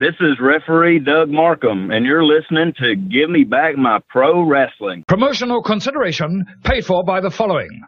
This is referee Doug Markham, and you're listening to Give Me Back My Pro Wrestling. Promotional consideration paid for by the following.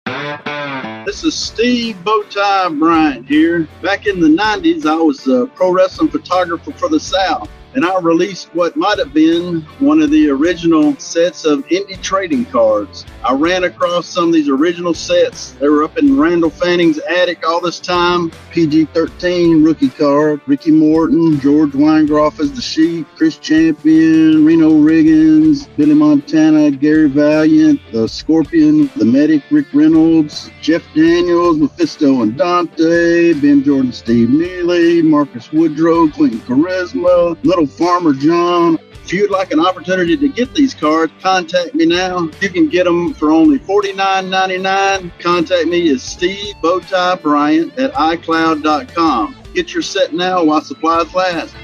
This is Steve Bowtie Bryant here. Back in the 90s, I was a pro wrestling photographer for the South and I released what might have been one of the original sets of indie trading cards. I ran across some of these original sets. They were up in Randall Fanning's attic all this time. PG 13 rookie card, Ricky Morton, George Weingroff as the Sheep, Chris Champion, Reno Riggins, Billy Montana, Gary Valiant, the Scorpion, the Medic, Rick Reynolds, Jeff Daniels, Mephisto and Dante, Ben Jordan, Steve Neely, Marcus Woodrow, Clinton Charisma, Little Farmer John. If you'd like an opportunity to get these cards, contact me now. You can get them for only $49.99. Contact me is Steve Bowtie Bryant at iCloud.com. Get your set now while supplies last.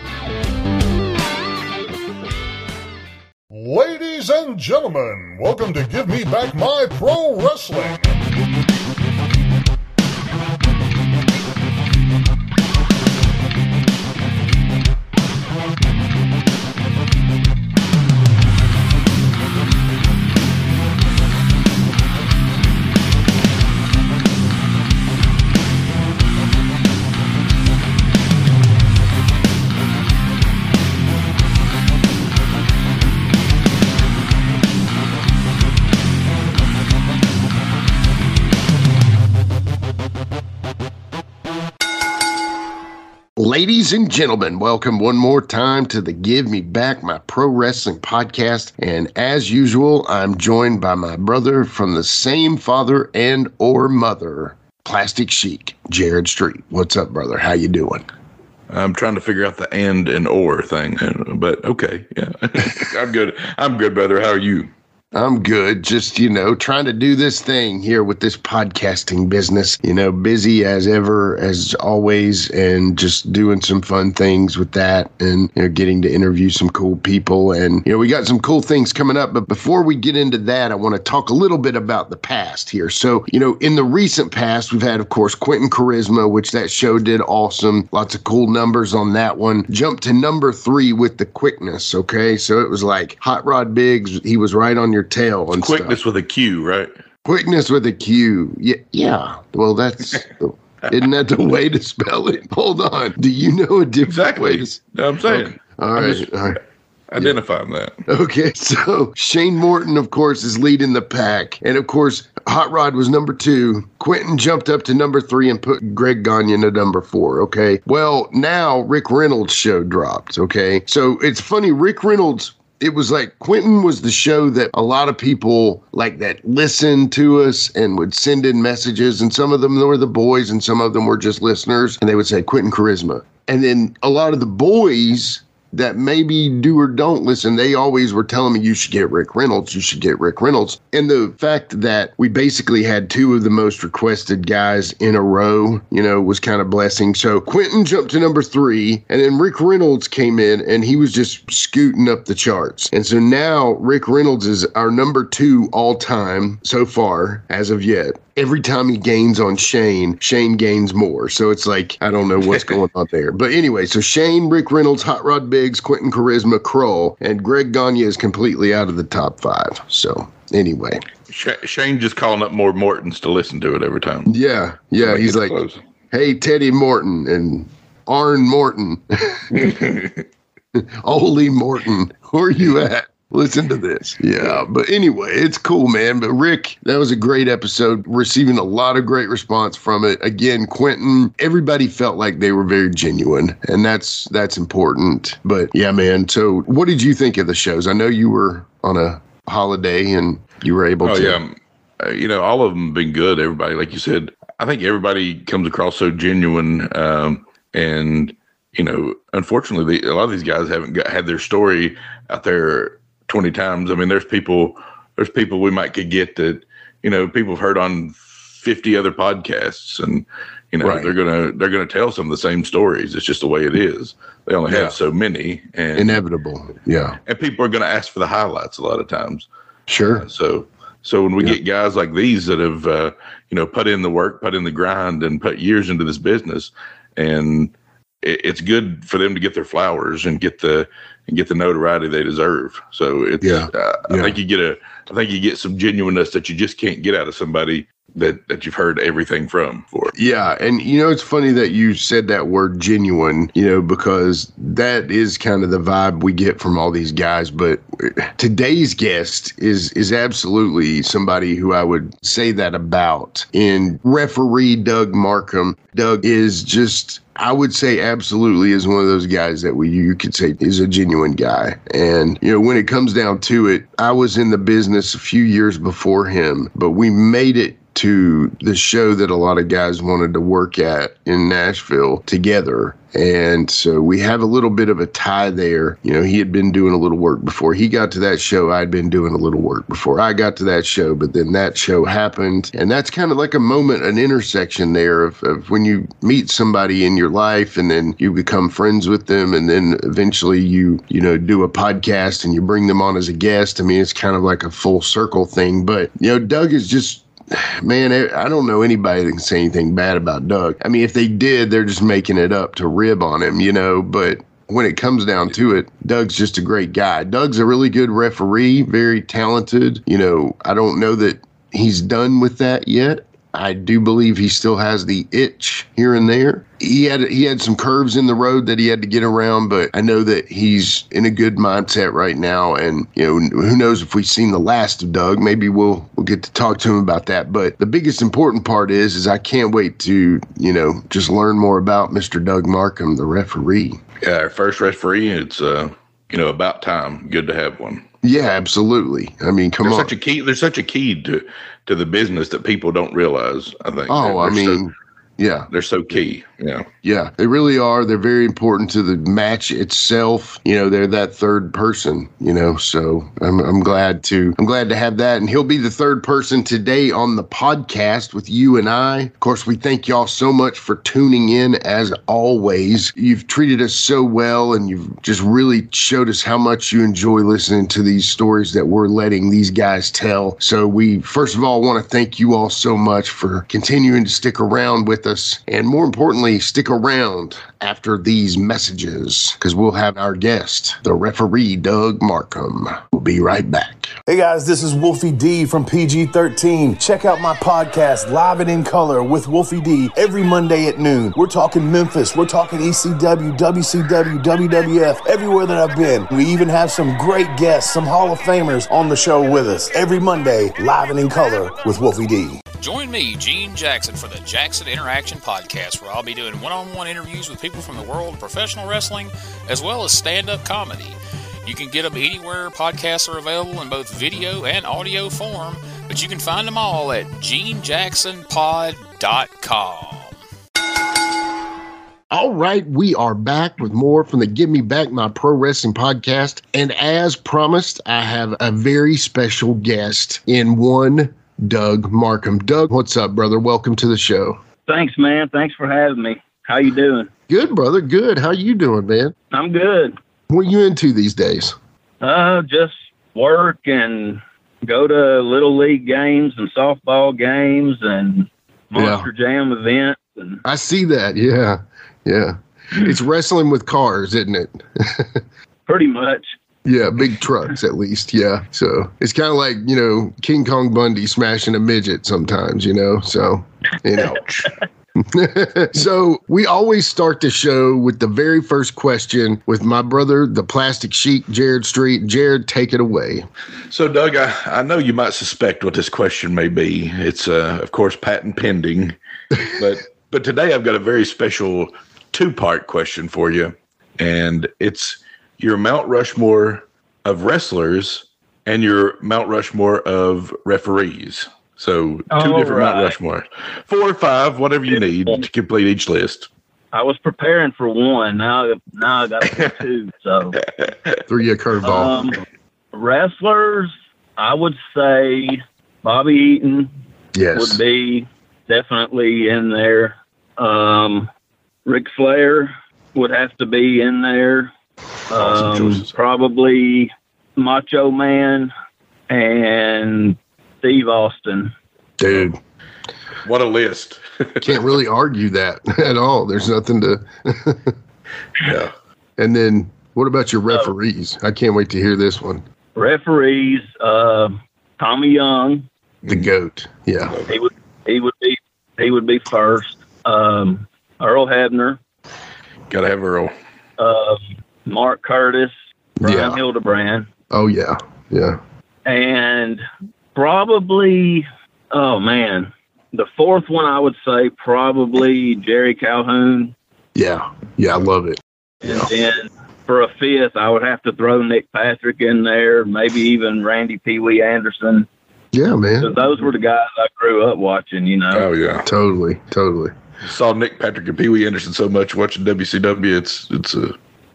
Ladies and gentlemen, welcome to Give Me Back My Pro Wrestling. Ladies and gentlemen, welcome one more time to the Give Me Back My Pro Wrestling podcast. And as usual, I'm joined by my brother from the same father and or mother, Plastic Sheik, Jared Street. What's up, brother? How you doing? I'm trying to figure out the and and or thing, but okay, yeah, I'm good. I'm good, brother. How are you? I'm good. Just, you know, trying to do this thing here with this podcasting business, you know, busy as ever, as always, and just doing some fun things with that and, you know, getting to interview some cool people. And, you know, we got some cool things coming up. But before we get into that, I want to talk a little bit about the past here. So, you know, in the recent past, we've had, of course, Quentin Charisma, which that show did awesome. Lots of cool numbers on that one. Jumped to number three with the quickness. Okay. So it was like Hot Rod Biggs, he was right on your your tail and quickness stuff. with a Q, right? Quickness with a Q. Yeah, yeah. Well, that's isn't that the way to spell it? Hold on. Do you know a different exactly. way? To, no, I'm saying. Okay. All right. just, all right. Identifying yeah. that. Okay, so Shane Morton, of course, is leading the pack. And of course, Hot Rod was number two. Quentin jumped up to number three and put Greg Gagne to number four. Okay. Well, now Rick Reynolds' show dropped. Okay. So it's funny, Rick Reynolds it was like Quentin was the show that a lot of people like that listened to us and would send in messages. And some of them were the boys and some of them were just listeners. And they would say Quentin Charisma. And then a lot of the boys that maybe do or don't listen, they always were telling me you should get Rick Reynolds, you should get Rick Reynolds. And the fact that we basically had two of the most requested guys in a row, you know, was kind of blessing. So Quentin jumped to number three, and then Rick Reynolds came in and he was just scooting up the charts. And so now Rick Reynolds is our number two all time so far as of yet every time he gains on Shane, Shane gains more. So it's like, I don't know what's going on there. But anyway, so Shane, Rick Reynolds, Hot Rod Quentin Charisma, Kroll, and Greg Gagne is completely out of the top five. So anyway. Shane just calling up more Mortons to listen to it every time. Yeah. Yeah. He's like, close. hey, Teddy Morton and Arn Morton. Holy Morton, where are you at? Listen to this. Yeah. But anyway, it's cool, man. But Rick, that was a great episode. Receiving a lot of great response from it. Again, Quentin, everybody felt like they were very genuine. And that's that's important. But yeah, man. So what did you think of the shows? I know you were on a holiday and you were able oh, to yeah. Uh, you know, all of them have been good. Everybody, like you said, I think everybody comes across so genuine. Um, and you know, unfortunately, the, a lot of these guys haven't got, had their story out there 20 times. I mean, there's people, there's people we might could get that, you know, people have heard on 50 other podcasts and, you know, right. they're going to, they're going to tell some of the same stories. It's just the way it is. They only yeah. have so many and inevitable. Yeah. And people are going to ask for the highlights a lot of times. Sure. Uh, so, so when we yeah. get guys like these that have, uh, you know, put in the work, put in the grind and put years into this business and, it's good for them to get their flowers and get the and get the notoriety they deserve. So it's Yeah. uh, I think you get a I think you get some genuineness that you just can't get out of somebody that that you've heard everything from for. Yeah, and you know it's funny that you said that word genuine, you know, because that is kind of the vibe we get from all these guys, but today's guest is is absolutely somebody who I would say that about. In referee Doug Markham, Doug is just I would say absolutely is one of those guys that we you could say is a genuine guy. And you know, when it comes down to it, I was in the business a few years before him, but we made it to the show that a lot of guys wanted to work at in Nashville together. And so we have a little bit of a tie there. You know, he had been doing a little work before he got to that show. I'd been doing a little work before I got to that show, but then that show happened. And that's kind of like a moment, an intersection there of, of when you meet somebody in your life and then you become friends with them. And then eventually you, you know, do a podcast and you bring them on as a guest. I mean, it's kind of like a full circle thing. But, you know, Doug is just man, eh, I don't know anybody that can say anything bad about Doug. I mean, if they did, they're just making it up to rib on him, you know, but when it comes down to it, Doug's just a great guy. Doug's a really good referee, very talented. You know, I don't know that he's done with that yet. I do believe he still has the itch here and there. He had he had some curves in the road that he had to get around, but I know that he's in a good mindset right now. And you know, who knows if we've seen the last of Doug? Maybe we'll we'll get to talk to him about that. But the biggest important part is is I can't wait to you know just learn more about Mr. Doug Markham, the referee. Yeah, our first referee. It's uh, you know, about time. Good to have one. Yeah, absolutely. I mean, come There's on. such a key. There's such a key to to the business that people don't realize. I think. oh, I They're so- mean, yeah. they're so key. Yeah. Yeah, they really are. They're very important to the match itself. You know, they're that third person, you know. So I'm I'm glad to I'm glad to have that. And he'll be the third person today on the podcast with you and I. Of course, we thank y'all so much for tuning in as always. You've treated us so well and you've just really showed us how much you enjoy listening to these stories that we're letting these guys tell. So we first of all want to thank you all so much for continuing to stick around with us and more importantly, stick around after these messages because we'll have our guest, the referee, Doug Markham. We'll be right back. Hey guys, this is Wolfie D from PG 13. Check out my podcast, Live and in Color with Wolfie D, every Monday at noon. We're talking Memphis, we're talking ECW, WCW, WWF, everywhere that I've been. We even have some great guests, some Hall of Famers on the show with us. Every Monday, Live and in Color with Wolfie D. Join me, Gene Jackson, for the Jackson Interaction Podcast, where I'll be doing one on one interviews with people from the world of professional wrestling as well as stand up comedy. You can get them anywhere podcasts are available in both video and audio form, but you can find them all at genejacksonpod.com. All right, we are back with more from the Give Me Back My Pro Wrestling podcast. And as promised, I have a very special guest in one, Doug Markham. Doug, what's up, brother? Welcome to the show. Thanks, man. Thanks for having me. How you doing? Good, brother. Good. How you doing, man? I'm good. What are you into these days? Uh, just work and go to little league games and softball games and Monster Jam events and I see that. Yeah. Yeah. It's wrestling with cars, isn't it? pretty much. Yeah, big trucks at least. Yeah. So it's kind of like, you know, King Kong Bundy smashing a midget sometimes, you know? So, you know. so we always start the show with the very first question with my brother, the plastic sheik, Jared Street. Jared, take it away. So, Doug, I, I know you might suspect what this question may be. It's, uh, of course, patent pending, but but today I've got a very special two part question for you, and it's your Mount Rushmore of wrestlers and your Mount Rushmore of referees. So, two different Mount. Rushmore, four or five, whatever you need to complete each list. I was preparing for one. Now, now I got two. So, Threw you a curveball. um, wrestlers, I would say Bobby Eaton yes. would be definitely in there. Um, Ric Flair would have to be in there. Awesome Um, probably Macho Man and Steve Austin. Dude, What a list! can't really argue that at all. There's nothing to. Yeah. And then what about your referees? I can't wait to hear this one. Referees, uh, Tommy Young. The goat. Yeah. He would he would be he would be first. Um, Earl Hebner. Gotta have Earl. Uh, Mark Curtis. Brian Yeah. Hildebrand. Oh yeah. Yeah. and probably oh man the fourth one i would say probably jerry calhoun Yeah. Yeah. I love it. and then for a fifth i would have to throw nick patrick in there maybe even randy pee wee anderson Yeah, man. so those were the guys i grew up watching you know Oh yeah. Totally. Totally. Saw Nick Patrick and Pee Wee Anderson so much watching WCW. It's it's a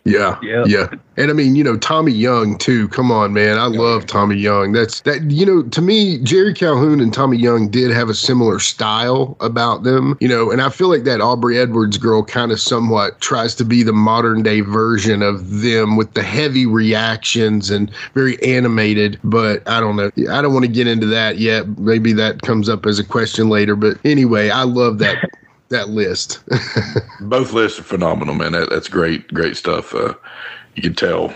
Yeah. Yeah. Yeah. And I mean, you know, Tommy Young too. Come on, man. I love Tommy Young. That's that you know, to me, Jerry Calhoun and Tommy Young did have a similar style about them, you know, and I feel like that Aubrey Edwards girl kind of somewhat tries to be the modern day version of them with the heavy reactions and very animated, but I don't know. I don't want to get into that yet. Maybe that comes up as a question later, but anyway, I love that that list. both lists are phenomenal, man. That, that's great, great stuff. Uh, you can tell,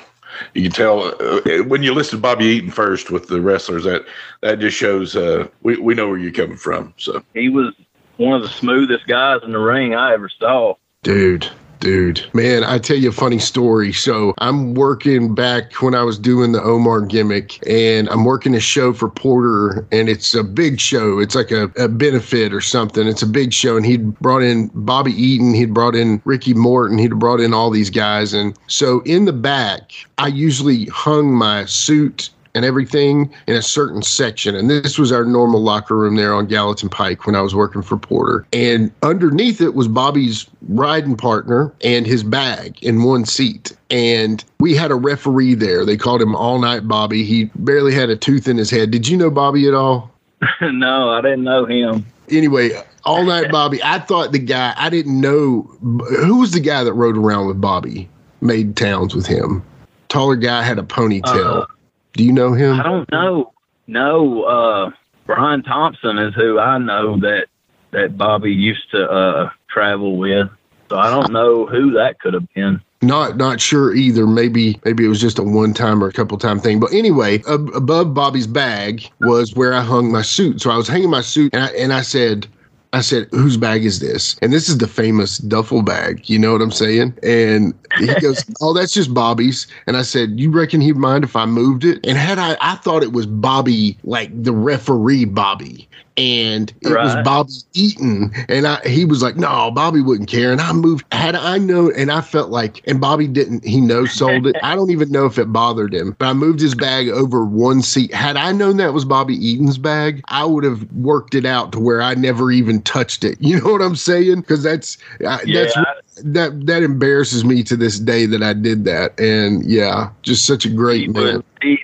you can tell uh, when you listed Bobby Eaton first with the wrestlers. That that just shows uh, we we know where you're coming from. So he was one of the smoothest guys in the ring i ever saw Dude, dude, man, I tell you a funny story. So I'm working back when I was doing the Omar gimmick, and I'm working a show for Porter, and it's a big show. It's like a, a benefit or something. It's a big show, and he'd brought in Bobby Eaton, he'd brought in Ricky Morton, he'd brought in all these guys. And so in the back, I usually hung my suit and everything in a certain section. And this was our normal locker room there on Gallatin Pike when I was working for Porter. And underneath it was Bobby's riding partner and his bag in one seat. And we had a referee there. They called him All Night Bobby. He barely had a tooth in his head. Did you know Bobby at all? no i didn't know him Anyway, All Night Bobby. I thought the guy, I didn't know who was the guy that rode around with Bobby, made towns with him. Taller guy had a ponytail. Uh, Do you know him? I don't know. No, uh, Brian Thompson is who I know that that Bobby used to uh, travel with. So I don't know who that could have been. Not not sure either. Maybe maybe it was just a one time or a couple time thing. But anyway, ab- above Bobby's bag was where I hung my suit. So I was hanging my suit, and I, and I said. I said, whose bag is this? And this is the famous duffel bag. You know what I'm saying? And he goes, oh, that's just Bobby's. And I said, you reckon he'd mind if I moved it? And had I, I thought it was Bobby, like the referee Bobby. And it was Bobby Eaton. And I, he was like, no, Bobby wouldn't care. And I moved, had I known, and I felt like, and Bobby didn't, he no sold it. I don't even know if it bothered him, but I moved his bag over one seat. Had I known that was Bobby Eaton's bag, I would have worked it out to where I never even touched it. You know what I'm saying? Because that's, I, Yeah, that's, that, that embarrasses me to this day that I did that. And yeah, just such a he, great man. was, he,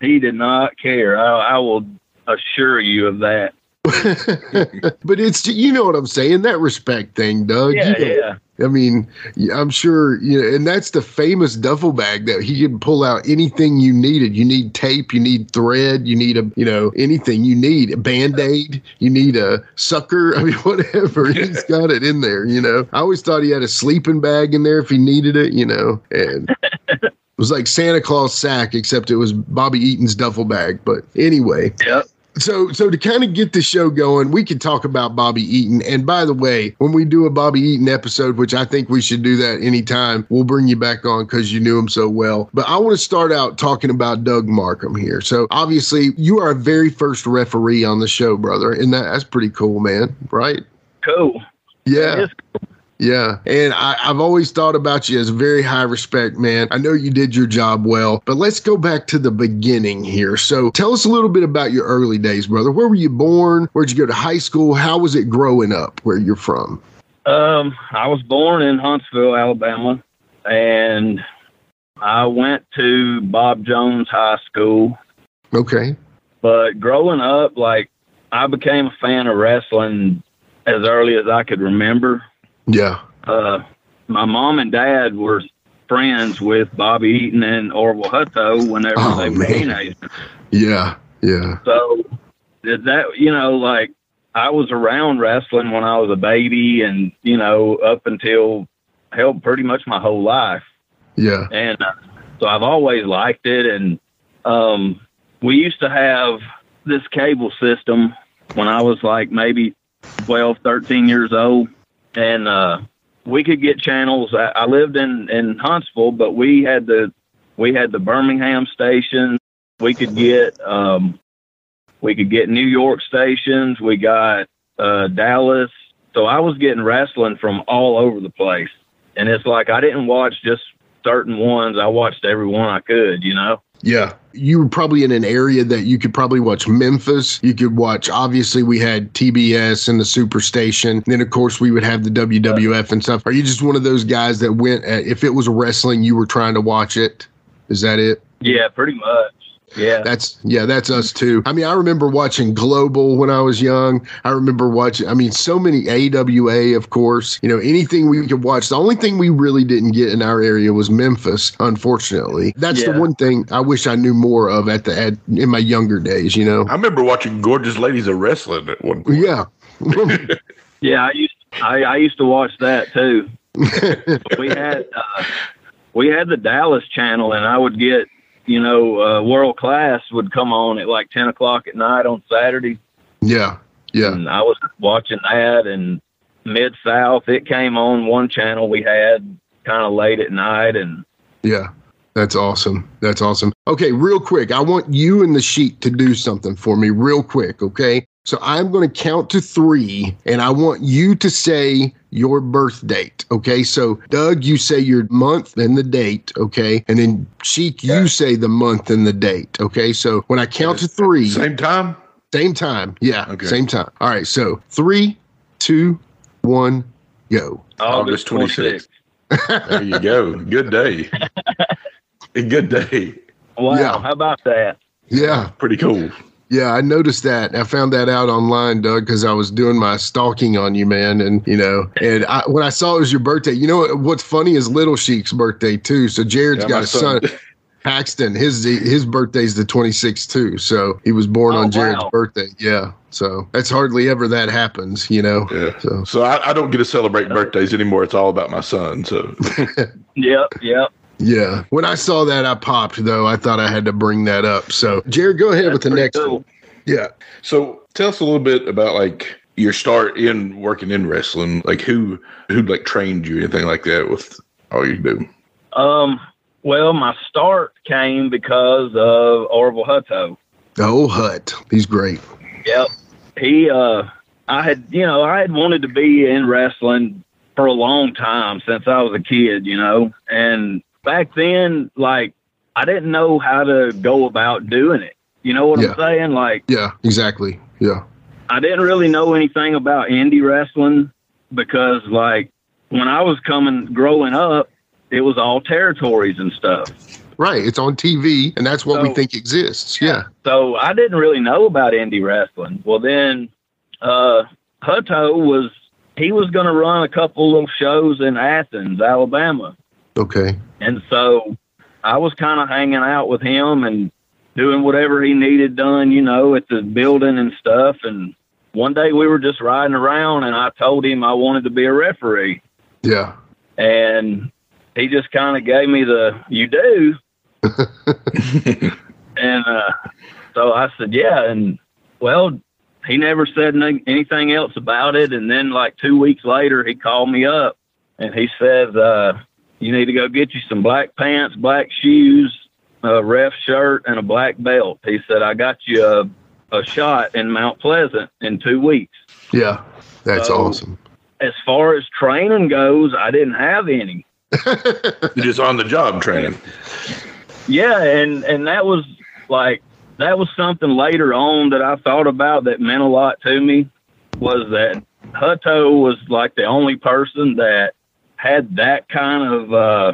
he did not care. I, I will assure you of that. but it's you know what I'm saying that respect thing, Doug. Yeah, you know, yeah. I mean, I'm sure you know, and that's the famous duffel bag that he can pull out anything you needed. You need tape, you need thread, you need a you know anything you need a band aid, you need a sucker. I mean, whatever. He's got it in there. You know, I always thought he had a sleeping bag in there if he needed it. You know, and. It was like Santa Claus sack, except it was Bobby Eaton's duffel bag. But anyway, Yep. So so to kind of get the show going, we can talk about Bobby Eaton. And by the way, when we do a Bobby Eaton episode, which I think we should do that anytime, we'll bring you back on because you knew him so well. But I want to start out talking about Doug Markham here. So obviously, you are our very first referee on the show, brother, and that, that's pretty cool, man. Right? Cool. Yeah. Is Yeah. And I, I've always thought about you as very high respect, man. I know you did your job well, but let's go back to the beginning here. So tell us a little bit about your early days, brother. Where were you born? Where'd you go to high school? How was it growing up where you're from? Um, I was born in Huntsville, Alabama, and I went to Bob Jones High School. Okay. But growing up, like I became a fan of wrestling as early as I could remember. Yeah. Uh, my mom and dad were friends with Bobby Eaton and Orville Hutto whenever Oh, they were man. teenagers. Yeah. Yeah. So did that, you know, like I was around wrestling when I was a baby and, you know, up until held pretty much my whole life, Yeah. and uh, so I've always liked it. And um, we used to have this cable system when I was like maybe 12, 13 years old, and uh, we could get channels. I, I lived in in Huntsville, but we had the we had the Birmingham station. We could get um, we could get New York stations. We got uh, Dallas. So I was getting wrestling from all over the place, and it's like I didn't watch just certain ones. I watched every one I could. You know. Yeah. You were probably in an area that you could probably watch Memphis. You could watch, obviously, we had TBS and the Superstation. And Then, of course, we would have the WWF and stuff. Are you just one of those guys that went, at, if it was wrestling, you were trying to watch it? Is that it? Yeah, pretty much. Yeah. That's yeah, that's us too. I mean, I remember watching Global when I was young. I remember watching. I mean, so many AWA, of course. You know, anything we could watch. The only thing we really didn't get in our area was Memphis. Unfortunately, that's the one thing I wish I knew more of at the at, in my younger days. You know. I remember watching gorgeous ladies of wrestling at one point. Yeah. Yeah, I used I, I used to watch that too. we had uh, we had the Dallas channel, and I would get you know uh, world class would come on at like ten o'clock at night on Saturday, yeah. Yeah. and I was watching that. And Mid South, it came on one channel we had kind of late at night, and Yeah. That's awesome. That's awesome. Okay, real quick. I want you and the Sheik to do something for me real quick, okay? So I'm going to count to 3 and I want you to say your birth date, okay? So Doug, you say your month and the date, okay? And then Sheik, you say the month and the date, okay? So when I count to 3, Same time? same time. Yeah, Okay. same time. All right. So three, two, one, go. August 26th. There you go. Good day. A good day. Wow, Yeah. how about that? Yeah. Pretty cool. Yeah, I noticed that. I found that out online, Doug, because I was doing my stalking on you, man. And you know, and I, when I saw it was your birthday, you know what, what's funny is Little Sheik's birthday too. So Jared's Yeah, got my a son, Paxton. His his birthday's the 26th too. So he was born Oh, on Jared's wow. birthday. Yeah. So that's hardly ever that happens, you know. Yeah. So So I, I don't get to celebrate birthdays anymore. It's all about my son. So Yep, yep. Yeah. When I saw that, I popped though. I thought I had to bring that up. So Jared, go ahead with the next cool. one. Yeah. So tell us a little bit about like your start in working in wrestling. Like who who like trained you, anything like that with all you do. Um, well, my start came because of Orville Hutto. Oh, Hut. He's great. Yep. He uh I had you know, I had wanted to be in wrestling for a long time since I was a kid, you know. And back then, like I didn't know how to go about doing it. You know what Yeah. I'm saying? Like Yeah, exactly. Yeah. I didn't really know anything about indie wrestling because like when I was coming growing up, it was all territories and stuff. Right. It's on TV, and that's what we think exists. Yeah. So I didn't really know about indie wrestling. Well, then uh, Hutto was he was going to run a couple little shows in Athens, Alabama, Okay. and so I was kind of hanging out with him and doing whatever he needed done, you know, at the building and stuff. And one day we were just riding around, and I told him I wanted to be a referee, Yeah. and he just kind of gave me the "you do." and uh, so I said, yeah. And well, he never said any- anything else about it. And then, like two weeks later, he called me up and he said, uh, you need to go get you some black pants, black shoes, a ref shirt, and a black belt. He said, I got you a, a shot in Mount Pleasant in two weeks. Yeah. That's So- awesome. As far as training goes, I didn't have any. You're just on the job training. Yeah, and and that was like that was something later on that I thought about that meant a lot to me was that Hutto was like the only person that had that kind of uh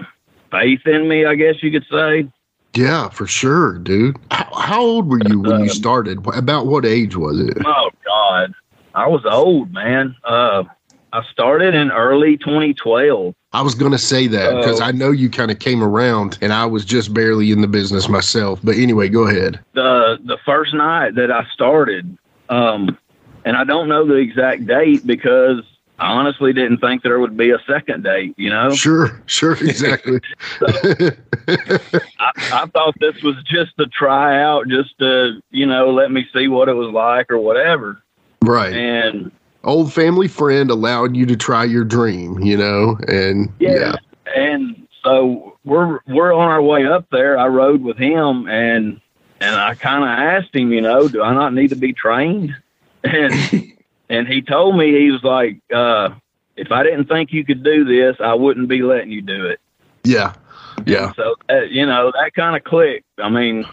faith in me, I guess you could say. Yeah, for sure, dude. How, how old were you when you Um, started? About what age was it? Oh God. I was old, man. Uh I started in early 2012. I was going to say that because Oh. I know you kind of came around and I was just barely in the business myself. But anyway, go ahead. the the first night that I started, um, and I don't know the exact date because I honestly didn't think there would be a second date. You know, Sure, sure, exactly. I, I thought this was just a tryout, just to you know let me see what it was like or whatever. right. And Old family friend allowed you to try your dream, you know, and yeah, and so we're we're on our way up there. I rode with him, and and I kind of asked him, you know, do I not need to be trained? And and he told me he was like, uh, if I didn't think you could do this, I wouldn't be letting you do it. yeah, yeah, So uh, you know that kind of clicked. I mean,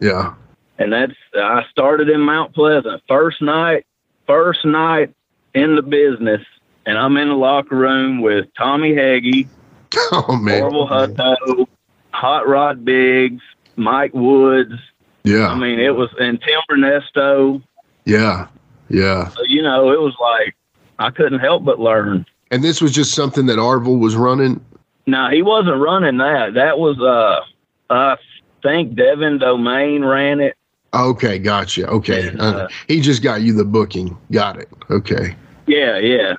yeah. and that's I started in Mount Pleasant first night, first night in the business, and I'm in the locker room with Tommy Heggie, Oh man, Orville Hutto, Hot Rod Biggs, Mike Woods. yeah, I mean, it was and Tim Bernesto. yeah, yeah. So, you know, it was like I couldn't help but learn. And this was just something that Orville was running. No, he wasn't running that. That was uh, I think Devin Domain ran it. Okay, gotcha. Okay, And, uh, uh, he just got you the booking. Got it. Okay, Yeah, yeah.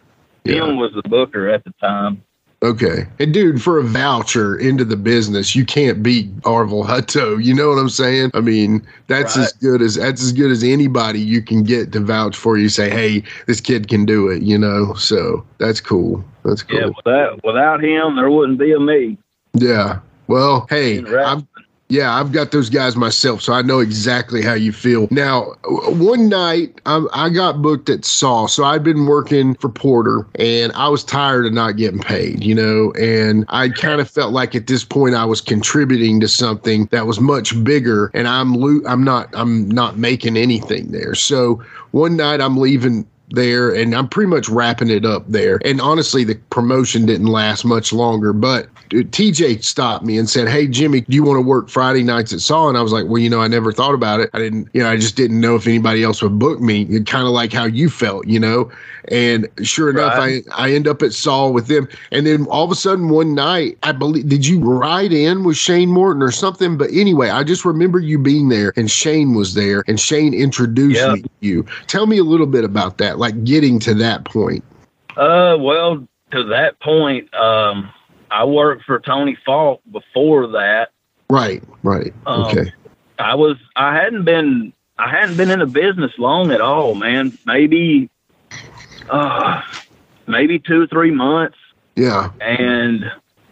Yeah. Tim was the booker at the time. Okay. And dude, for a voucher into the business, you can't beat Orville Hutto. You know what I'm saying? I mean, that's Right. as good as that's as good as anybody you can get to vouch for you. Say, hey, this kid can do it. You know, so that's cool. That's cool. Yeah, without without him, there wouldn't be a me. Yeah. Well, hey, I've, yeah, I've got those guys myself, so I know exactly how you feel. Now, one night I, I got booked at Saw, so I'd been working for Porter, and I was tired of not getting paid, you know, and I kind of felt like at this point I was contributing to something that was much bigger, and I'm lo- I'm not I'm not making anything there. So one night I'm leaving there and I'm pretty much wrapping it up there. And honestly, the promotion didn't last much longer, but TJ stopped me and said, Hey, Jimmy, do you want to work Friday nights at Saw? And I was like, Well, you know, I never thought about it. I didn't, you know, I just didn't know if anybody else would book me. Kind of like how you felt, you know? And sure enough, Right. I, I end up at Saw with them. And then all of a sudden, one night, I believe, did you ride in with Shane Morton or something? But anyway, I just remember you being there and Shane was there and Shane introduced Yeah. me to you. Tell me a little bit about that, like getting to that point. Uh, well, to that point, um, I worked for Tony Falk before that. Right, right. Um, okay. I was I hadn't been I hadn't been in the business long at all, man. Maybe uh maybe two or three months. Yeah. And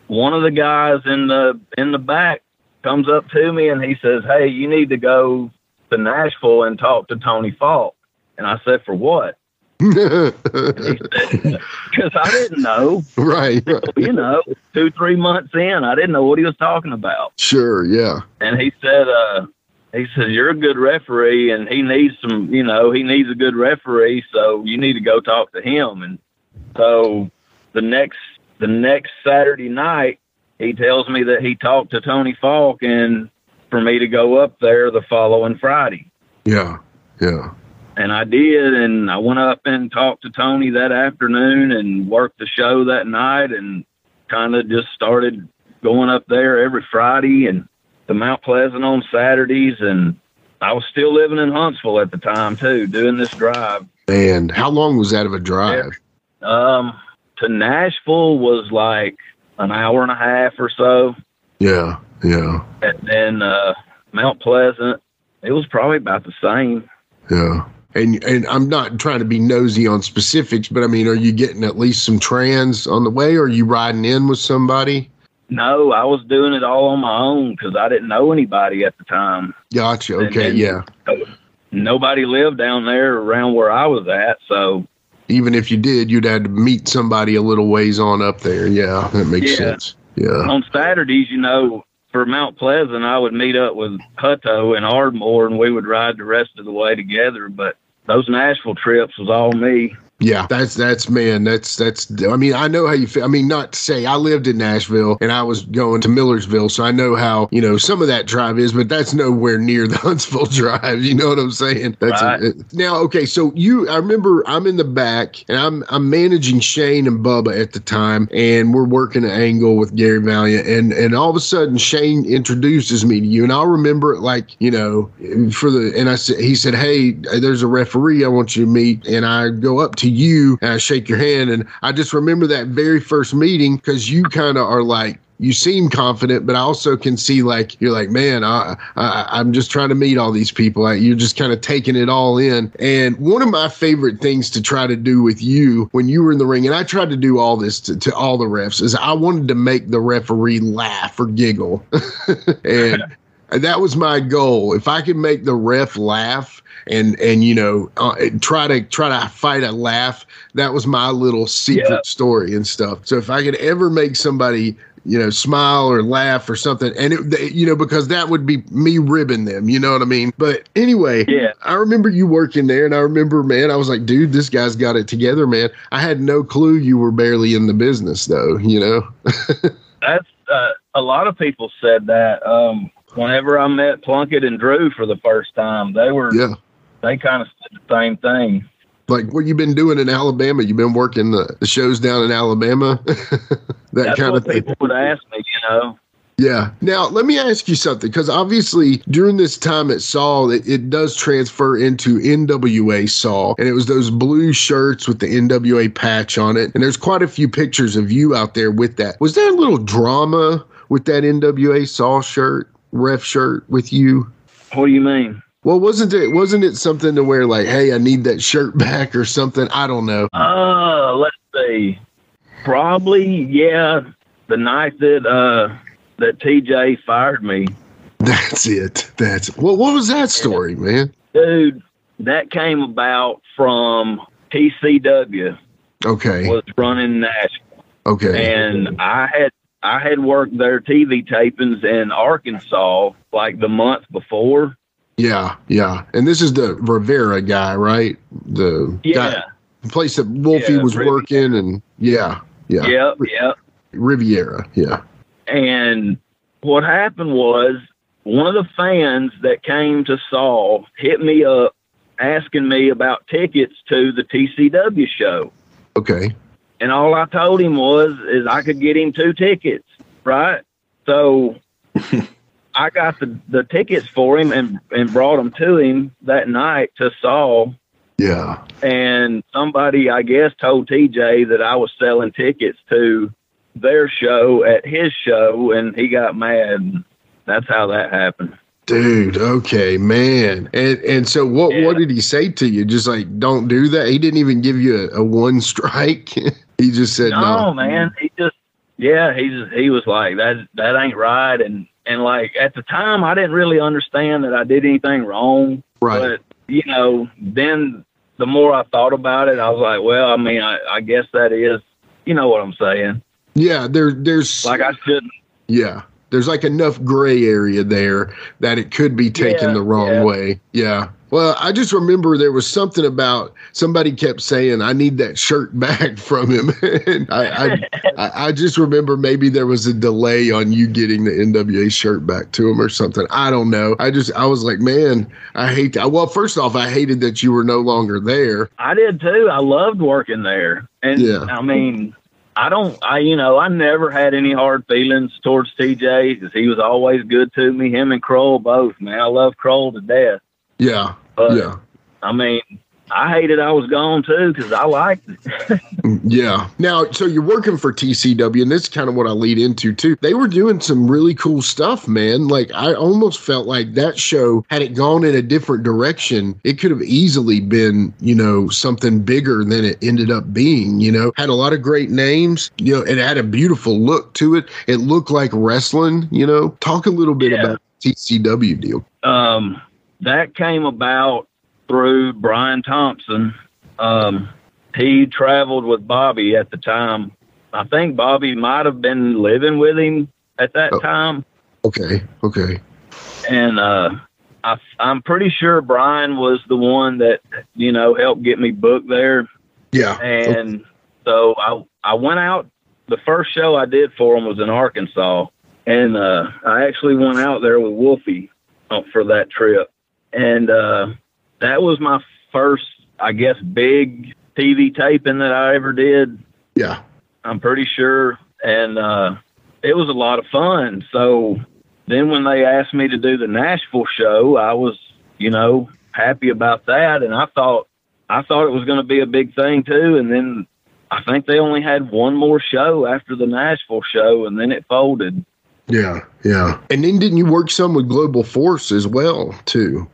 one of the guys in the in the back comes up to me and he says, Hey, you need to go to Nashville and talk to Tony Falk. And I said, For what? Because I didn't know. right. You know, two, three months in, I didn't know what he was talking about. Sure. Yeah. and he said, uh, he said, you're a good referee and he needs some, you know, he needs a good referee. So you need to go talk to him. And so the next, the next Saturday night, he tells me that he talked to Tony Falk and for me to go up there the following Friday. Yeah. Yeah. And I did. And I went up and talked to Tony that afternoon and worked the show that night and kind of just started going up there every Friday and to Mount Pleasant on Saturdays. And I was still living in Huntsville at the time too, doing this drive. And how long was that of a drive? Um, to Nashville was like an hour and a half or so. Yeah. Yeah. And then, uh, Mount Pleasant, it was probably about the same. Yeah. And and I'm not trying to be nosy on specifics, but I mean, are you getting at least some trans on the way, or are you riding in with somebody? No, I was doing it all on my own because I didn't know anybody at the time. Gotcha. And Okay. Yeah. Nobody lived down there around where I was at. So, Even if you did, you'd have to meet somebody a little ways on up there. Yeah, that makes Yeah. sense. Yeah. on Saturdays, you know, for Mount Pleasant, I would meet up with Hutto and Ardmore and we would ride the rest of the way together. But those Nashville trips was all me. Yeah, that's that's man, that's that's. I mean, I know how you feel. I mean, not to say I lived in Nashville and I was going to Millersville, so I know how you know some of that drive is, but that's nowhere near the Huntsville drive. You know what I'm saying? That's Right. a, now okay. So you, I remember I'm in the back and I'm I'm managing Shane and Bubba at the time, and we're working an angle with Gary Valiant, and and all of a sudden Shane introduces me to you, and I'll remember it like you know for the and I said he said, hey, there's a referee I want you to meet, and I go up to you and I uh, shake your hand. And I just remember that very first meeting because you kind of are like, you seem confident, but I also can see like you're like, man, I, I I'm just trying to meet all these people. You're just kind of taking it all in. And one of my favorite things to try to do with you when you were in the ring, and I tried to do all this to, to all the refs, is I wanted to make the referee laugh or giggle, and that was my goal. If I could make the ref laugh and and you know uh, try to try to fight a laugh that was my little secret yeah. story and stuff so if i could ever make somebody you know, smile or laugh or something. And it, you know, because that would be me ribbing them, you know what I mean? But anyway, yeah, I remember you working there and I remember, man, I was like, dude, this guy's got it together, man. I had no clue you were barely in the business though, you know? That's, uh, a lot of people said that, um, whenever I met Plunkett and Drew for the first time, they were, yeah, they kind of said the same thing like what you've been doing in Alabama? You've been working the, the shows down in Alabama, that That's kind of thing. People would ask me, you know. Yeah. Now let me ask you something, because obviously during this time at Saw, it, it does transfer into NWA Saw, and it was those blue shirts with the NWA patch on it, and there's quite a few pictures of you out there with that. Was there a little drama with that NWA Saw shirt, ref shirt with you? What do you mean? Well, wasn't it wasn't it something to where like, hey, I need that shirt back or something? I don't know. Uh, let's see. Probably, yeah. The night that uh that TJ fired me. That's it. That's well. What was that story, man? Dude, that came about from TCW. Okay. Was running Nashville. Okay. And I had I had worked their TV tapings in Arkansas like the month before yeah, yeah. And this is the Rivera guy, right? The yeah. guy, the place that Wolfie yeah, was Riviera. working and yeah, yeah. Yep, yep. Riviera, yeah. And what happened was one of the fans that came to Saw hit me up asking me about tickets to the TCW show. Okay. And all I told him was is I could get him two tickets, right? So I got the, the tickets for him and, and brought them to him that night to Saw. Yeah. And somebody, I guess, told TJ that I was selling tickets to their show at his show, and he got mad. That's how that happened. Dude, okay, man. And and so what Yeah. what did he say to you? Just like don't do that. He didn't even give you a, a one strike. he just said no. No, man. He just, yeah, he just, he was like that. That ain't right. And and like at the time, I didn't really understand that I did anything wrong. Right. But you know, then the more I thought about it, I was like, well, I mean, I, I guess that is, you know what I'm saying. Yeah, there there's Like I shouldn't. yeah. There's like enough gray area there that it could be taken Yeah, the wrong yeah. way. Yeah. Well, I just remember there was something about somebody kept saying, I need that shirt back from him. and I, I, I, just remember maybe there was a delay on you getting the NWA shirt back to him or something. I don't know. I just, I was like, man, I hate that. Well, first off, I hated that you were no longer there. I did too. I loved working there. And Yeah. I mean, I don't, I, you know, I never had any hard feelings towards TJ because he was always good to me. Him and Kroll both, man. I love Kroll to death. Yeah. But, yeah. I mean, I hated I was gone too because I liked it. Yeah. Now, so you're working for TCW, and this is kind of what I lead into too. They were doing some really cool stuff, man. Like I almost felt like that show, had it gone in a different direction, it could have easily been, you know, something bigger than it ended up being. You know, had a lot of great names. You know, it had a beautiful look to it. It looked like wrestling. You know, talk a little bit Yeah. about TCW deal. um, that came about through Brian Thompson. Um, he traveled with Bobby at the time. I think Bobby might have been living with him at that Oh. time. Okay. Okay. and uh, I, I'm pretty sure Brian was the one that you know helped get me booked there. Yeah. And so I I went out. The first show I did for him was in Arkansas, and uh, I actually went out there with Wolfie uh, for that trip, and uh, that was my first, I guess, big TV taping that I ever did. yeah. I'm pretty sure. And uh, it was a lot of fun. So then when they asked me to do the Nashville show, I was, you know, happy about that. And I thought I thought it was going to be a big thing too. And then I think they only had one more show after the Nashville show, and then it folded. Yeah, yeah. And then didn't you work some with Global Force as well, too?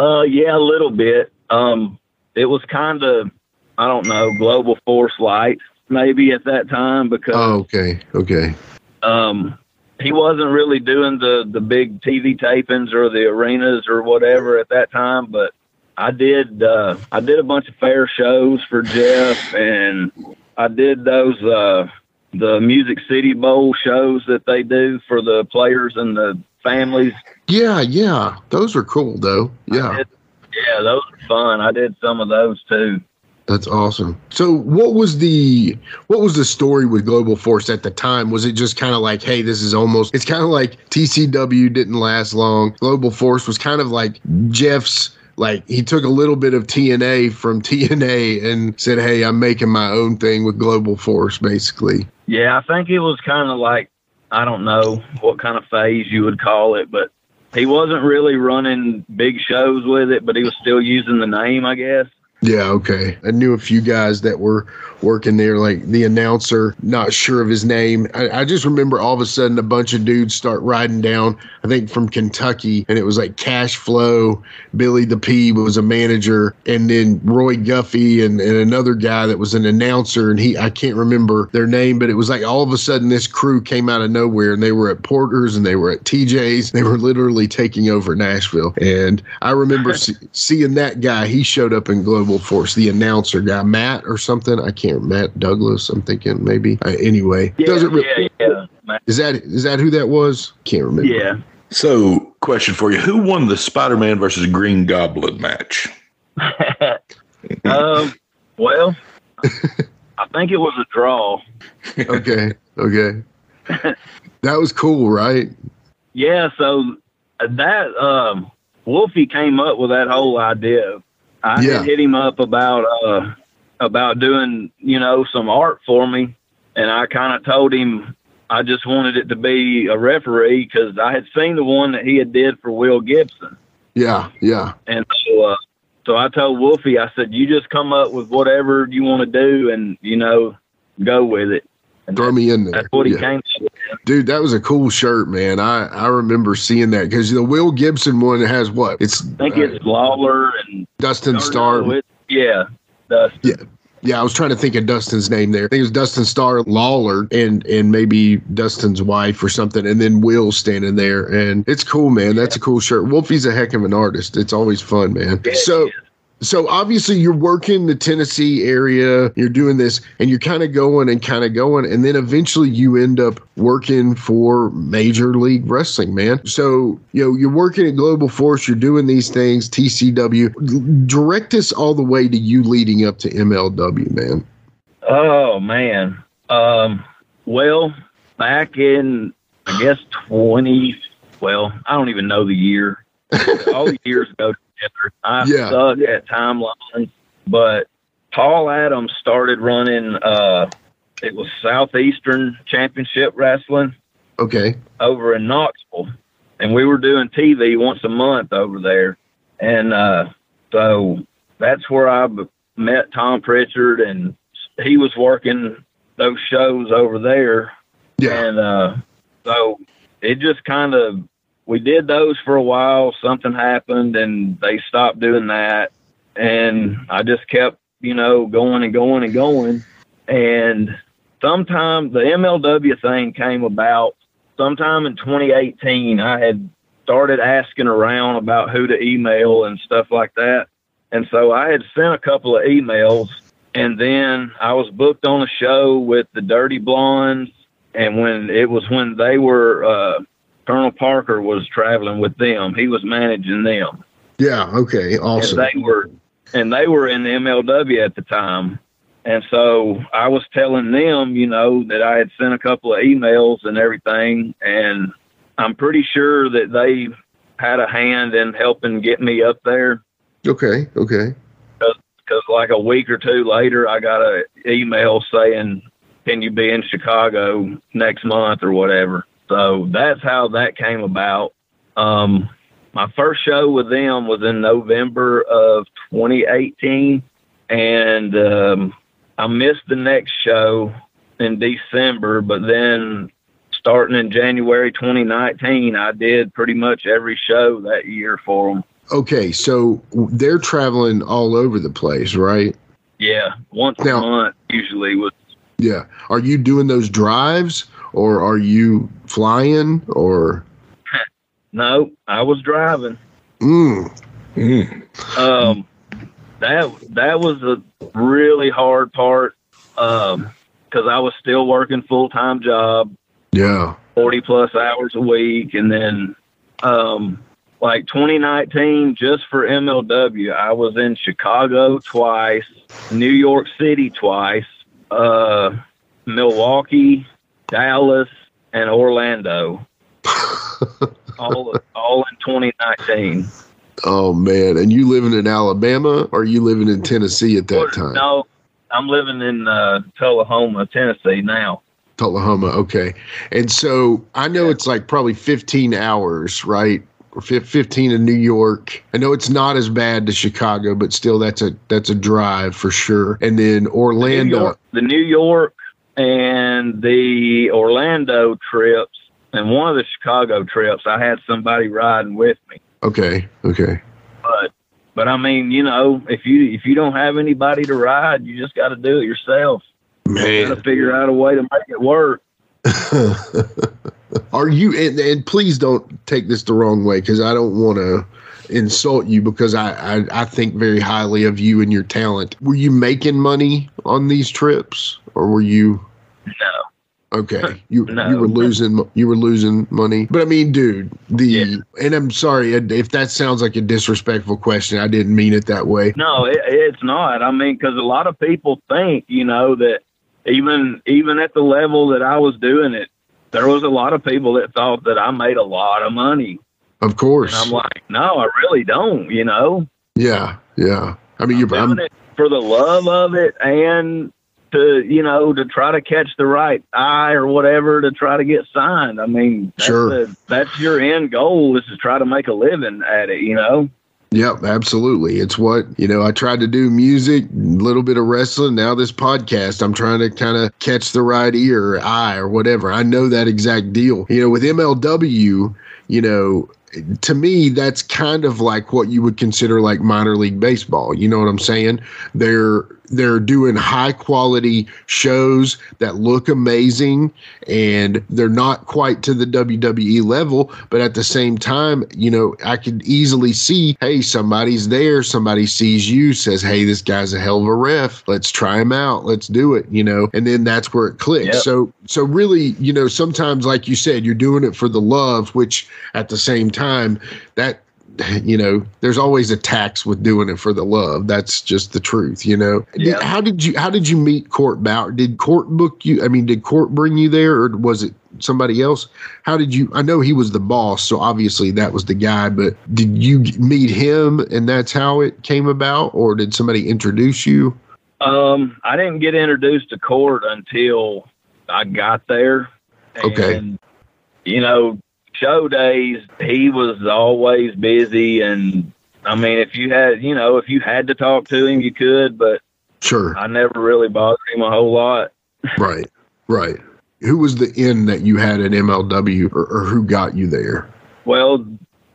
Uh, yeah, a little bit. Um, it was kind of, I don't know, Global Force Light maybe at that time because. Oh, okay, okay. Um, he wasn't really doing the the big TV tapings or the arenas or whatever at that time, but I did uh, I did a bunch of fair shows for Jeff, and I did those uh, the Music City Bowl shows that they do for the players and the families. Yeah, yeah, those are cool though. Yeah, did, yeah, those are fun. I did some of those too. That's awesome. So what was the what was the story with Global Force at the time? Was it just kind of like, hey, this is almost it's kind of like TCW didn't last long. Global Force was kind of like Jeff's like he took a little bit of TNA from TNA and said, "Hey, I'm making my own thing with Global Force basically." Yeah, I think it was kind of like I don't know what kind of phase you would call it, but he wasn't really running big shows with it, but he was still using the name, I guess. Yeah, okay. I knew a few guys that were working there, like the announcer, not sure of his name. I, I, just remember all of a sudden a bunch of dudes start riding down, I think from Kentucky, and it was like Cash Flow, Billy the P was a manager, and then Roy Guffey and, and another guy that was an announcer, and he I can't remember their name, but it was like all of a sudden this crew came out of nowhere and they were at Porter's and they were at TJ's. They were literally taking over Nashville. And I remember see, seeing that guy, he showed up in Global Force, the announcer guy, Matt or something. I can't, Matt Douglas. I'm thinking maybe. Uh, anyway, yeah, doesn't really. Yeah, yeah. Is that is that who that was? Can't remember. Yeah. So, question for you: Who won the Spider-Man versus Green Goblin match? um. Well, I think it was a draw. okay. Okay. that was cool, right? Yeah. So that um, Wolfie came up with that whole idea I yeah. hit him up about uh about doing you know some art for me, and I kind of told him I just wanted it to be a referee because I had seen the one that he had did for Will Gibson. Yeah, yeah. And so, uh, so I told Wolfie, I said, you just come up with whatever you want to do, and you know, go with it. And Throw me in there. That's what he yeah. came to. Dude, that was a cool shirt, man. I, I remember seeing that because the Will Gibson one has what? It's I think uh, it's Lawler and Dustin Starr. yeah, Dustin. Yeah. Yeah, I was trying to think of Dustin's name there. I think it was Dustin Starr, Lawler, and and maybe Dustin's wife or something, and then Will standing there. And it's cool, man. That's a cool shirt. Wolfie's a heck of an artist. It's always fun, man. Yeah, so so obviously you're working the Tennessee area, you're doing this, and you're kind of going and kind of going, and then eventually you end up working for Major League Wrestling, man. So you know you're working at Global Force, you're doing these things, TCW. Direct us all the way to you leading up to MLW, man. Oh man, um, well, back in I guess twenty. Well, I don't even know the year. all the years ago together. I yeah. suck at timelines, but Paul Adams started running. Uh, it was Southeastern Championship Wrestling. Okay. Over in Knoxville, and we were doing TV once a month over there, and uh, so that's where I met Tom Prichard, and he was working those shows over there. Yeah. And uh, so it just kind of we did those for a while. Something happened and they stopped doing that. And I just kept, you know, going and going and going. And sometime the MLW thing came about sometime in 2018. I had started asking around about who to email and stuff like that. And so I had sent a couple of emails and then I was booked on a show with the Dirty Blondes. And when it was when they were, uh, Colonel Parker was traveling with them. He was managing them. Yeah. Okay. Awesome. And they were, and they were in the MLW at the time. And so I was telling them, you know, that I had sent a couple of emails and everything, and I'm pretty sure that they had a hand in helping get me up there. Okay. Okay. Because like a week or two later, I got an email saying, "Can you be in Chicago next month or whatever?" So that's how that came about. Um, my first show with them was in November of 2018, and um, I missed the next show in December, but then starting in January 2019, I did pretty much every show that year for them. Okay, so they're traveling all over the place, right? Yeah, once Now- a month usually was. Yeah. Are you doing those drives or are you flying or No, I was driving. mm, Um, that that was a really hard part because I was still working full time job, yeah. forty plus hours a week, and then um, like 2019, just for MLW, I was in Chicago twice, New York City twice, uh, Milwaukee, Dallas, and Orlando. all all in 2019. Oh man, and you living in Alabama or you living in Tennessee at that time? No, I'm living in uh, Tullahoma, Tennessee now. Tullahoma, okay. And so I know it's like probably 15 hours, right? 15 in New York. I know it's not as bad to Chicago, but still that's a that's a drive for sure. And then New Orlando. York, the New York and the Orlando trips, and one of the Chicago trips, I had somebody riding with me. Okay, okay. But but I mean, you know, if you if you don't have anybody to ride, you just got to do it yourself. Man, got to figure out a way to make it work. Are you and, and please don't take this the wrong way because I don't want to insult you because I, I I think very highly of you and your talent. Were you making money on these trips or were you No, okay? You No. you were losing you were losing money. But I mean, dude, the Yeah. and I'm sorry if that sounds like a disrespectful question. I didn't mean it that way. no, it, it's not. I mean, because a lot of people think, you know, that even even at the level that I was doing it, there was a lot of people that thought that I made a lot of money. Of course. And I'm like, no, I really don't, you know. yeah, yeah. I mean, I'm you're doing I'm, it for the love of it and to, you know, to try to catch the right eye or whatever to try to get signed. I mean, that's, Sure. the, that's your end goal is to try to make a living at it, you know. Yep, absolutely. It's what, you know, I tried to do music, a little bit of wrestling, now this podcast. I'm trying to kind of catch the right ear or eye or whatever. I know that exact deal. You know, with MLW, you know, to me, that's kind of like what you would consider like minor league baseball. You know what I'm saying? They're they're doing high quality shows that look amazing and they're not quite to the WWE level, but at the same time, you know, I could easily see, hey, somebody's there, somebody sees you, says, hey, this guy's a hell of a ref. Let's try him out. Let's do it, you know, and then that's where it clicks. Yep. So, so really, you know, sometimes, like you said, you're doing it for the love, which at the same time, that you know, there's always a tax with doing it for the love. That's just the truth, you know. Did- how did you how did you meet Court Bauer? Did Court book you? I mean, did Court bring you there or was it somebody else? How did you I know he was the boss, so obviously that was the guy, but did you meet him and that's how it came about or did somebody introduce you? Um, I didn't get introduced to court until I got there. Okay. You know, show days, he was always busy. And I mean, if you had, you know, if you had to talk to him, you could, but Sure. I never really bothered him a whole lot. Right. Right. Who was the end that you had at MLW or, or who got you there? Well,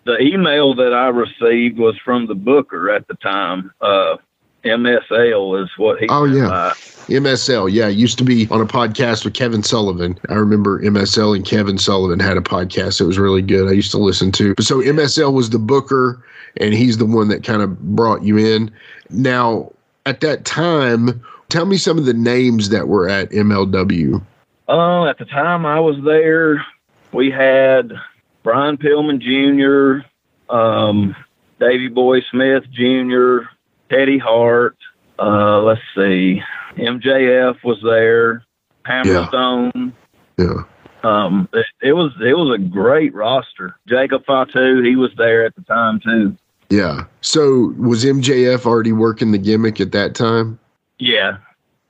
the email that I received was from the booker at the time. Uh, MSL is what he. Oh, yeah. by. MSL, yeah, used to be on a podcast with Kevin Sullivan. I remember MSL and Kevin Sullivan had a podcast. It was really good. I used to listen to. But So MSL was the booker, and he's the one that kind of brought you in. Now, at that time, tell me some of the names that were at MLW. Oh, at the time I was there, we had Brian Pillman Jr., um, Davy Boy Smith Jr., Teddy Hart. Uh, let's see, MJF was there, Hammerstone. Yeah. Um, it, it was it was a great roster. Jacob Fatu, he was there at the time too. Yeah. So was MJF already working the gimmick at that time? Yeah,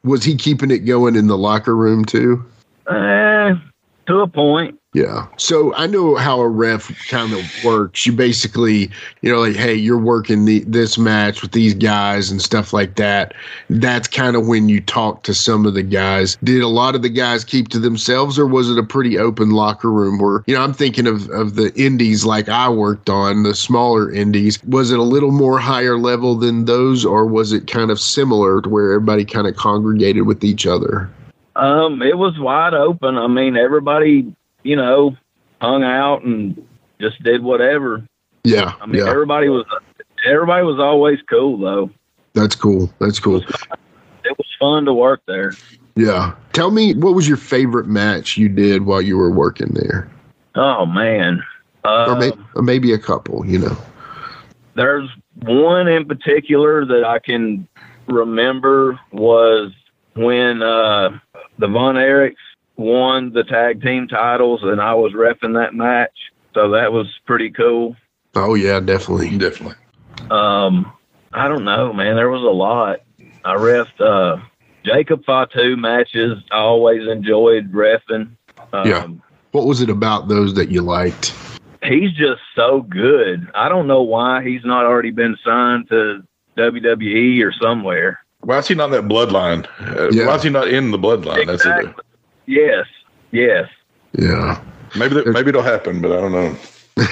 Was he keeping it going in the locker room too? eh, to a point. Yeah. So I know how a ref kind of works. You basically, you know, like, hey, you're working the this match with these guys and stuff like that. That's kind of when you talk to some of the guys. Did a lot of the guys keep to themselves, or was it a pretty open locker room where, you know, I'm thinking of of the indies like I worked on, the smaller indies. Was it a little more higher level than those, or was it kind of similar to where everybody kind of congregated with each other? Um, it was wide open. I mean, everybody, you know, hung out and just did whatever. Yeah. I mean, yeah. everybody was everybody was always cool though. That's cool. That's cool. It was fun to work there. Yeah. Tell me, what was your favorite match you did while you were working there? Oh man. Uh, or, may, or maybe a couple, you know. There's one in particular that I can remember was when uh, the Von Erichs won the tag team titles and I was refing that match. So that was pretty cool. Oh yeah, definitely. Definitely. Um, I don't know, man. There was a lot. I refed uh, Jacob Fatu matches. I always enjoyed refing. Um, Yeah. What was it about those that you liked? He's just so good. I don't know why he's not already been signed to WWE or somewhere. Why is he not in that bloodline? Uh, Yeah. Why is he not in the bloodline? That's. Exactly. Yes. Yes. Yeah. Maybe that, maybe it'll happen, but I don't know.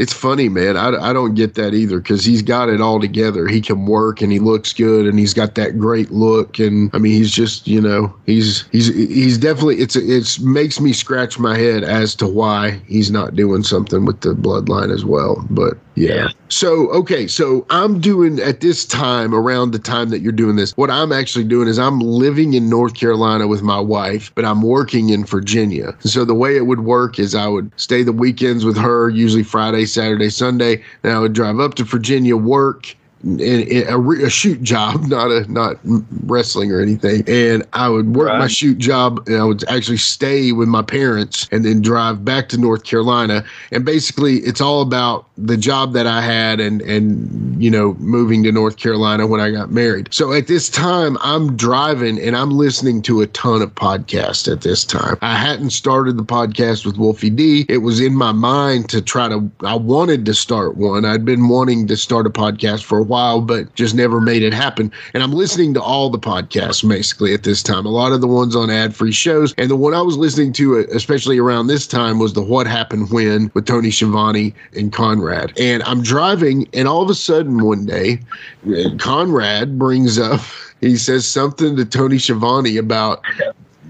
It's funny, man. I, I don't get that either because he's got it all together. He can work and he looks good and he's got that great look. And I mean, he's just, you know, he's, he's, he's definitely, it's, it's makes me scratch my head as to why he's not doing something with the bloodline as well. But yeah. Yeah. So, okay. So I'm doing at this time, around the time that you're doing this, what I'm actually doing is I'm living in North Carolina with my wife, but I'm working in Virginia. So the way it would work is I would stay the weekends with her, usually Friday, Saturday, Sunday. Then I would drive up to Virginia, work, a, re- a shoot job, not a not wrestling or anything. And I would work my shoot job, and I would actually stay with my parents, and then drive back to North Carolina. And basically, it's all about the job that I had, and and you know, moving to North Carolina when I got married. So at this time, I'm driving and I'm listening to a ton of podcasts. At this time, I hadn't started the podcast with Wolfie D. It was in my mind to try to. I wanted to start one. I'd been wanting to start a podcast for a while, but just never made it happen. And I'm listening to all the podcasts basically at this time. A lot of the ones on AdFreeShows. And the one I was listening to, uh, especially around this time, was the What Happened When with Tony Schiavone and Conrad. And I'm driving, and all of a sudden one day, uh, Conrad brings up, he says something to Tony Schiavone about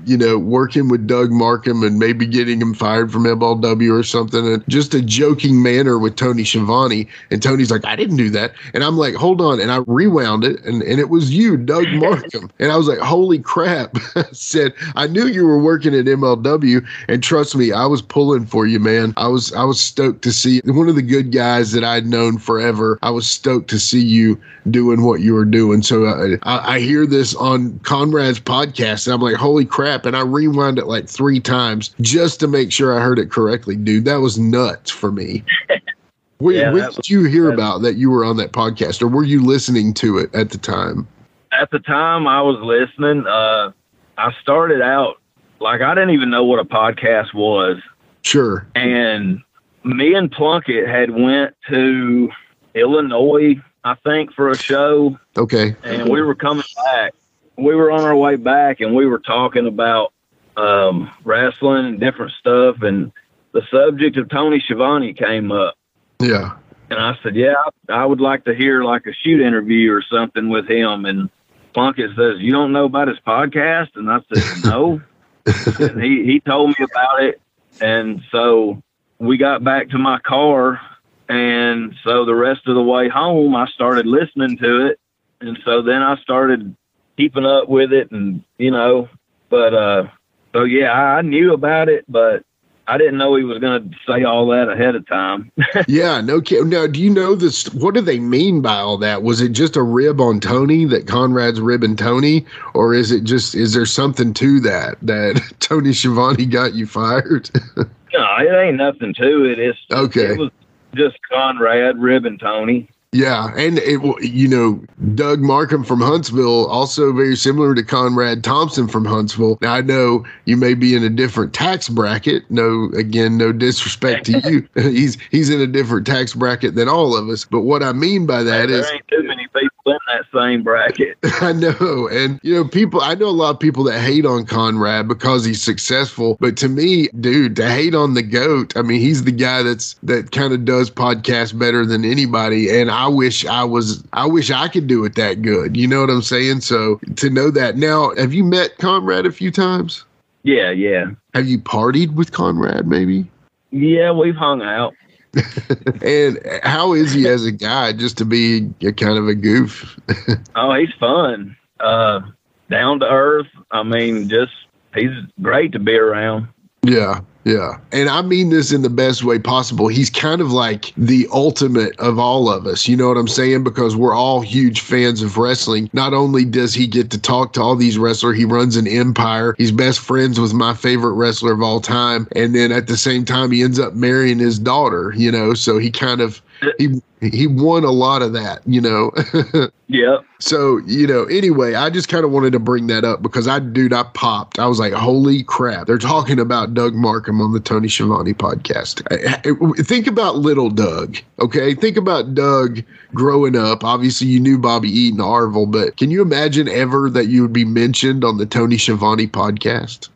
you know, working with Doug Markham and maybe getting him fired from MLW or something, and just a joking manner with Tony Schiavone. And Tony's like, I didn't do that. And I'm like, hold on. And I rewound it, and, and it was you, Doug Markham. and I was like, holy crap. I said, I knew you were working at MLW, and trust me, I was pulling for you, man. I was I was stoked to see one of the good guys that I'd known forever. I was stoked to see you doing what you were doing. So uh, I, I hear this on Conrad's podcast, and I'm like, holy crap. And I rewound it like three times just to make sure I heard it correctly, dude. That was nuts for me. When, Yeah, when did you hear about that you were on that podcast, or were you listening to it at the time? At the time I was listening, uh, I started out like I didn't even know what a podcast was. Sure. and me and Plunkett had went to Illinois, I think, for a show, Okay. and we were coming back. We were on our way back, and we were talking about um, wrestling and different stuff, and the subject of Tony Schiavone came up, Yeah. and I said, "Yeah, I would like to hear like a shoot interview or something with him." And Plunkett says, "You don't know about his podcast?" And I said, "No." and he he told me about it, and so we got back to my car, and so the rest of the way home, I started listening to it, and so then I started keeping up with it, and you know, but uh, so yeah, I, I knew about it, but I didn't know he was going to say all that ahead of time. Yeah, no kidding. Now, do you know this? What do they mean by all that? Was it just a rib on Tony that Conrad's ribbing Tony, or is it just is there something to that that Tony Schiavone got you fired? no, it ain't nothing to it. It's Okay. It was just Conrad ribbing Tony. Yeah, and it w- you know Doug Markham from Huntsville, also very similar to Conrad Thompson from Huntsville. Now I know you may be in a different tax bracket. No, again, no disrespect to you. he's he's in a different tax bracket than all of us. But what I mean by that there is, ain't too many people in that same bracket. I know, and you know, people. I know a lot of people that hate on Conrad because he's successful. But to me, dude, to hate on the goat, I mean, he's the guy that's that kind of does podcasts better than anybody. And I wish I was. I wish I could do it that good. You know what I'm saying? So to know that now, have you met Conrad a few times? Yeah, yeah, Have you partied with Conrad? Maybe. yeah. We've hung out. And how is he as a guy? Just to be a kind of a goof. Oh, he's fun. Uh, down to earth. I mean, just he's great to be around. Yeah, yeah. And I mean this in the best way possible. He's kind of like the ultimate of all of us. You know what I'm saying? Because we're all huge fans of wrestling. Not only does he get to talk to all these wrestlers, he runs an empire. He's best friends with my favorite wrestler of all time. And then at the same time, he ends up marrying his daughter, you know, so he kind of. He he won a lot of that, you know. Yep. So, you know, anyway, I just kind of wanted to bring that up because I, dude, I popped. I was like, holy crap. They're talking about Doug Markham on the Tony Schiavone podcast. I- I- Think about little Doug, okay? Think about Doug growing up. Obviously, you knew Bobby Eaton, Orville, but can you imagine ever that you would be mentioned on the Tony Schiavone podcast?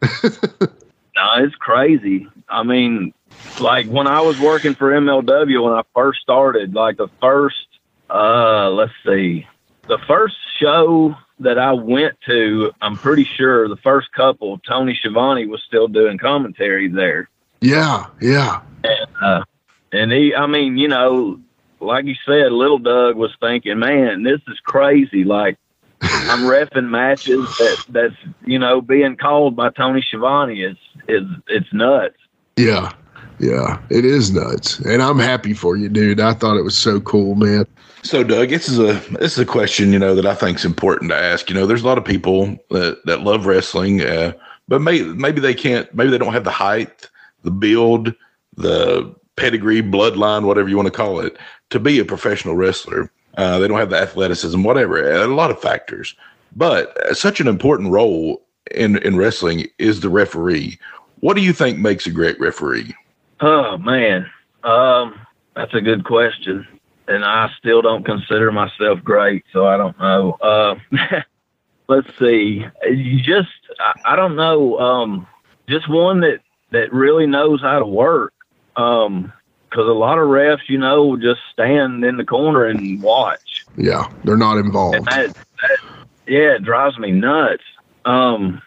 No, it's crazy. I mean, like when I was working for MLW when I first started, like the first, uh, let's see, the first show that I went to, I'm pretty sure the first couple, Tony Schiavone was still doing commentary there. yeah, yeah. And, uh, and he, I mean, you know, like you said, little Doug was thinking, man, this is crazy. Like, I'm refing matches that that's you know being called by Tony Schiavone is is it's nuts. Yeah. Yeah. It is nuts. And I'm happy for you, dude. I thought it was so cool, man. So, Doug, this is a this is a question you know that I think is important to ask. You know, there's a lot of people that that love wrestling, uh, but maybe maybe they can't, maybe they don't have the height, the build, the pedigree, bloodline, whatever you want to call it, to be a professional wrestler. Uh, they don't have the athleticism, whatever. A lot of factors, but uh, such an important role in in wrestling is the referee. What do you think makes a great referee? Oh man, um, that's a good question, and I still don't consider myself great, so I don't know. Uh, let's see. You just I, I don't know. Um, just one that that really knows how to work. Um, because a lot of refs, you know, just stand in the corner and watch. Yeah. They're not involved. that, that yeah, it drives me nuts. Um,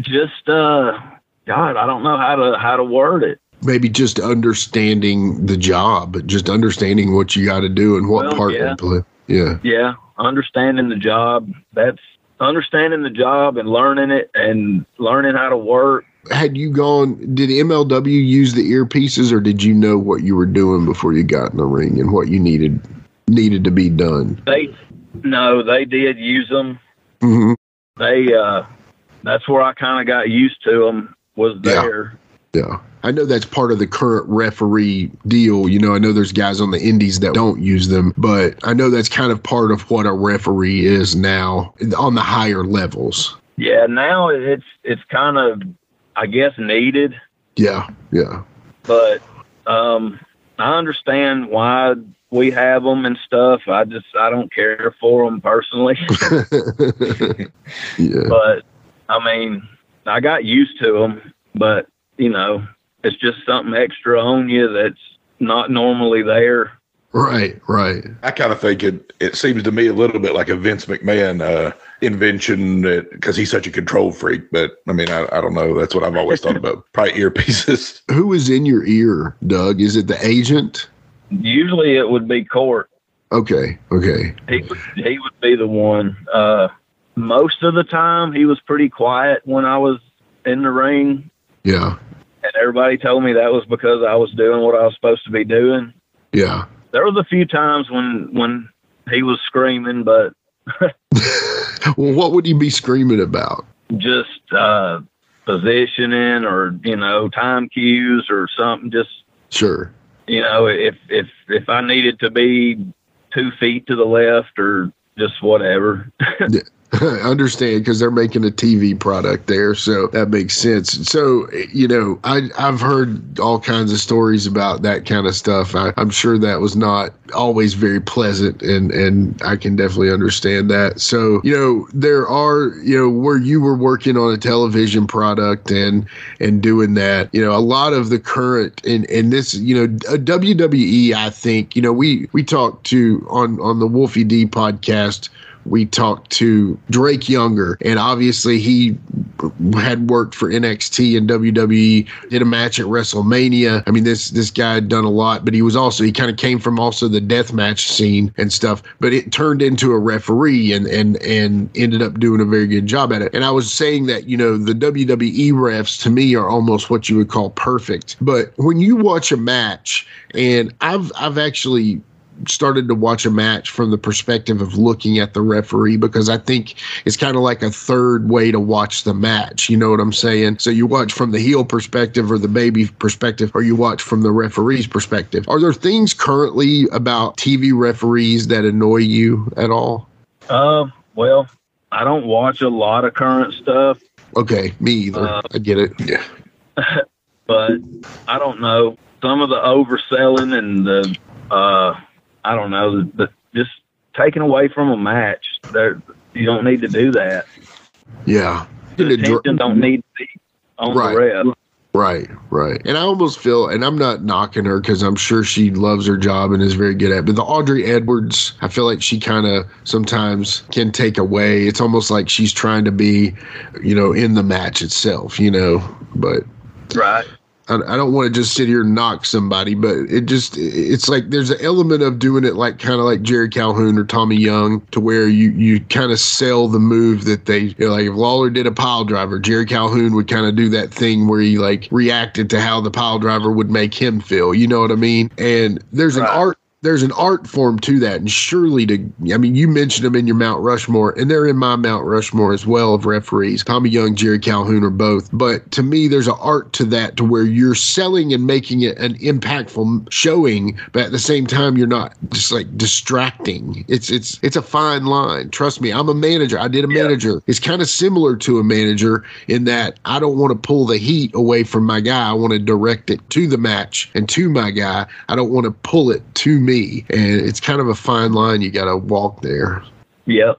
just uh, God, I don't know how to how to word it. Maybe just understanding the job, just understanding what you got to do and what Well, part yeah. you play. Yeah, Yeah, understanding the job. That's understanding the job and learning it and learning how to work. had you gone? Did MLW use the earpieces, or did you know what you were doing before you got in the ring and what you needed needed to be done? They no, they did use them. hmm They uh, that's where I kind of got used to them. Was Yeah. there? Yeah, I know that's part of the current referee deal. You know, I know there's guys on the indies that don't use them, but I know that's kind of part of what a referee is now on the higher levels. Yeah, now it's it's kind of I guess needed, Yeah, yeah, but um, I understand why we have them and stuff. I just I don't care for them personally. yeah. but I mean, I got used to them, but you know, it's just something extra on you that's not normally there. Right, right. I kind of think it. It seems to me a little bit like a Vince McMahon uh, invention because he's such a control freak. But I mean, I, I don't know. That's what I've always thought about. Probably earpieces. Who is in your ear, Doug? Is it the agent? Usually, it would be Court. Okay, okay. He would he would be the one. Uh, most of the time, he was pretty quiet when I was in the ring, Yeah, and everybody told me that was because I was doing what I was supposed to be doing. yeah. There was a few times when when he was screaming, but Well, what would he be screaming about? just uh, positioning or you know time cues or something. Just Sure. you know if if if I needed to be two feet to the left or just whatever. understand because they're making a TV product there, so that makes sense. So you know, I I've heard all kinds of stories about that kind of stuff. I, I'm sure that was not always very pleasant, and and I can definitely understand that. So you know, there are you know where you were working on a television product and and doing that. You know, a lot of the current and and this you know WWE. I think you know we we talked to on on the Wolfie D podcast we talked to Drake Younger, and obviously he had worked for NXT and WWE, did a match at WrestleMania. I mean, this this guy had done a lot, but he was also he kind of came from also the death match scene and stuff. But it turned into a referee and and and ended up doing a very good job at it. And I was saying that you know the WWE refs to me are almost what you would call perfect. But when you watch a match, and I've I've actually started to watch a match from the perspective of looking at the referee because I think it's kind of like a third way to watch the match. You know what I'm saying? So you watch from the heel perspective or the baby perspective, or you watch from the referee's perspective. Are there things currently about TV referees that annoy you at all? Uh, well, I don't watch a lot of current stuff. Okay, me either. Uh, I get it. Yeah. but I don't know. Some of the overselling and the uh I don't know, the, just taking away from a match. There, you don't need to do that. Yeah, the attention don't need to be on right. the ref. Right, right. And I almost feel, and I'm not knocking her because I'm sure she loves her job and is very good at it. But the Aubrey Edwards, I feel like she kind of sometimes can take away. It's almost like she's trying to be, you know, in the match itself, you know. But right. I, don't want to just sit here and knock somebody, but it just it's like there's an element of doing it like kind of like Jerry Calhoun or Tommy Young to where you you kind of sell the move that they you know, like if Lawler did a pile driver, Jerry Calhoun would kind of do that thing where he like reacted to how the pile driver would make him feel. You know what I mean? And there's right. an art there's an art form to that, and surely to I mean, you mentioned them in your Mount Rushmore, and they're in my Mount Rushmore as well of referees. Tommy Young, Jerry Calhoun are both, but to me, there's an art to that to where you're selling and making it an impactful showing, but at the same time, you're not just like distracting. It's it's it's a fine line. Trust me, I'm a manager. I did a yeah. manager. It's kind of similar to a manager in that I don't want to pull the heat away from my guy. I want to direct it to the match and to my guy. I don't want to pull it to me and it's kind of a fine line you got to walk there. Yep.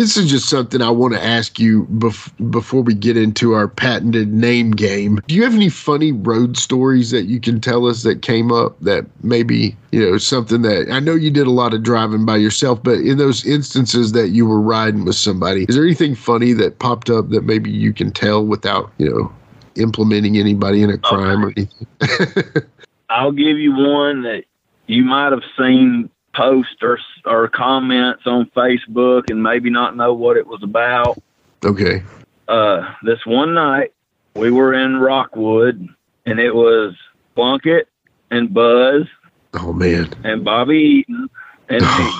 This is just something I want to ask you bef- before we get into our patented name game. Do you have any funny road stories that you can tell us that came up that maybe, you know, something that I know you did a lot of driving by yourself, but in those instances that you were riding with somebody, is there anything funny that popped up that maybe you can tell without, you know, implementing anybody in a crime okay. or anything? I'll give you one that you might have seen posts or, or comments on Facebook and maybe not know what it was about. Okay. Uh, this one night we were in Rockwood and it was Plunkett and Buzz. Oh man. And Bobby Eaton and me.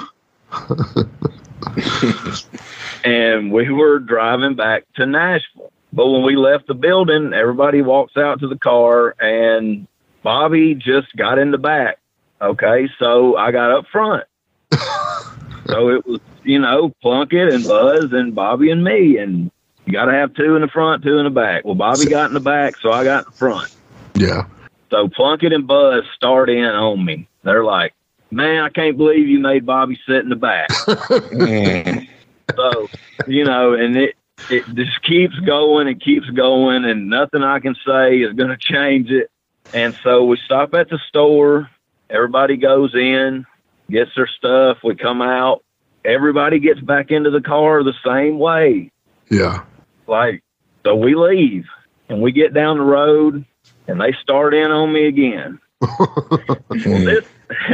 and we were driving back to Nashville. But when we left the building, everybody walks out to the car and Bobby just got in the back Okay, so I got up front so it was, you know, Plunkett and Buzz and Bobby and me, and you got to have two in the front, two in the back. Well, Bobby got in the back, so I got in the front. Yeah. So Plunkett and Buzz start in on me. They're like, "Man, I can't believe you made Bobby sit in the back." so, you know, and it it just keeps going and keeps going, and nothing I can say is going to change it. And so we stop at the store. Everybody goes in, gets their stuff. We come out. Everybody gets back into the car the same way. Yeah. Like, so we leave and we get down the road and they start in on me again. well, this,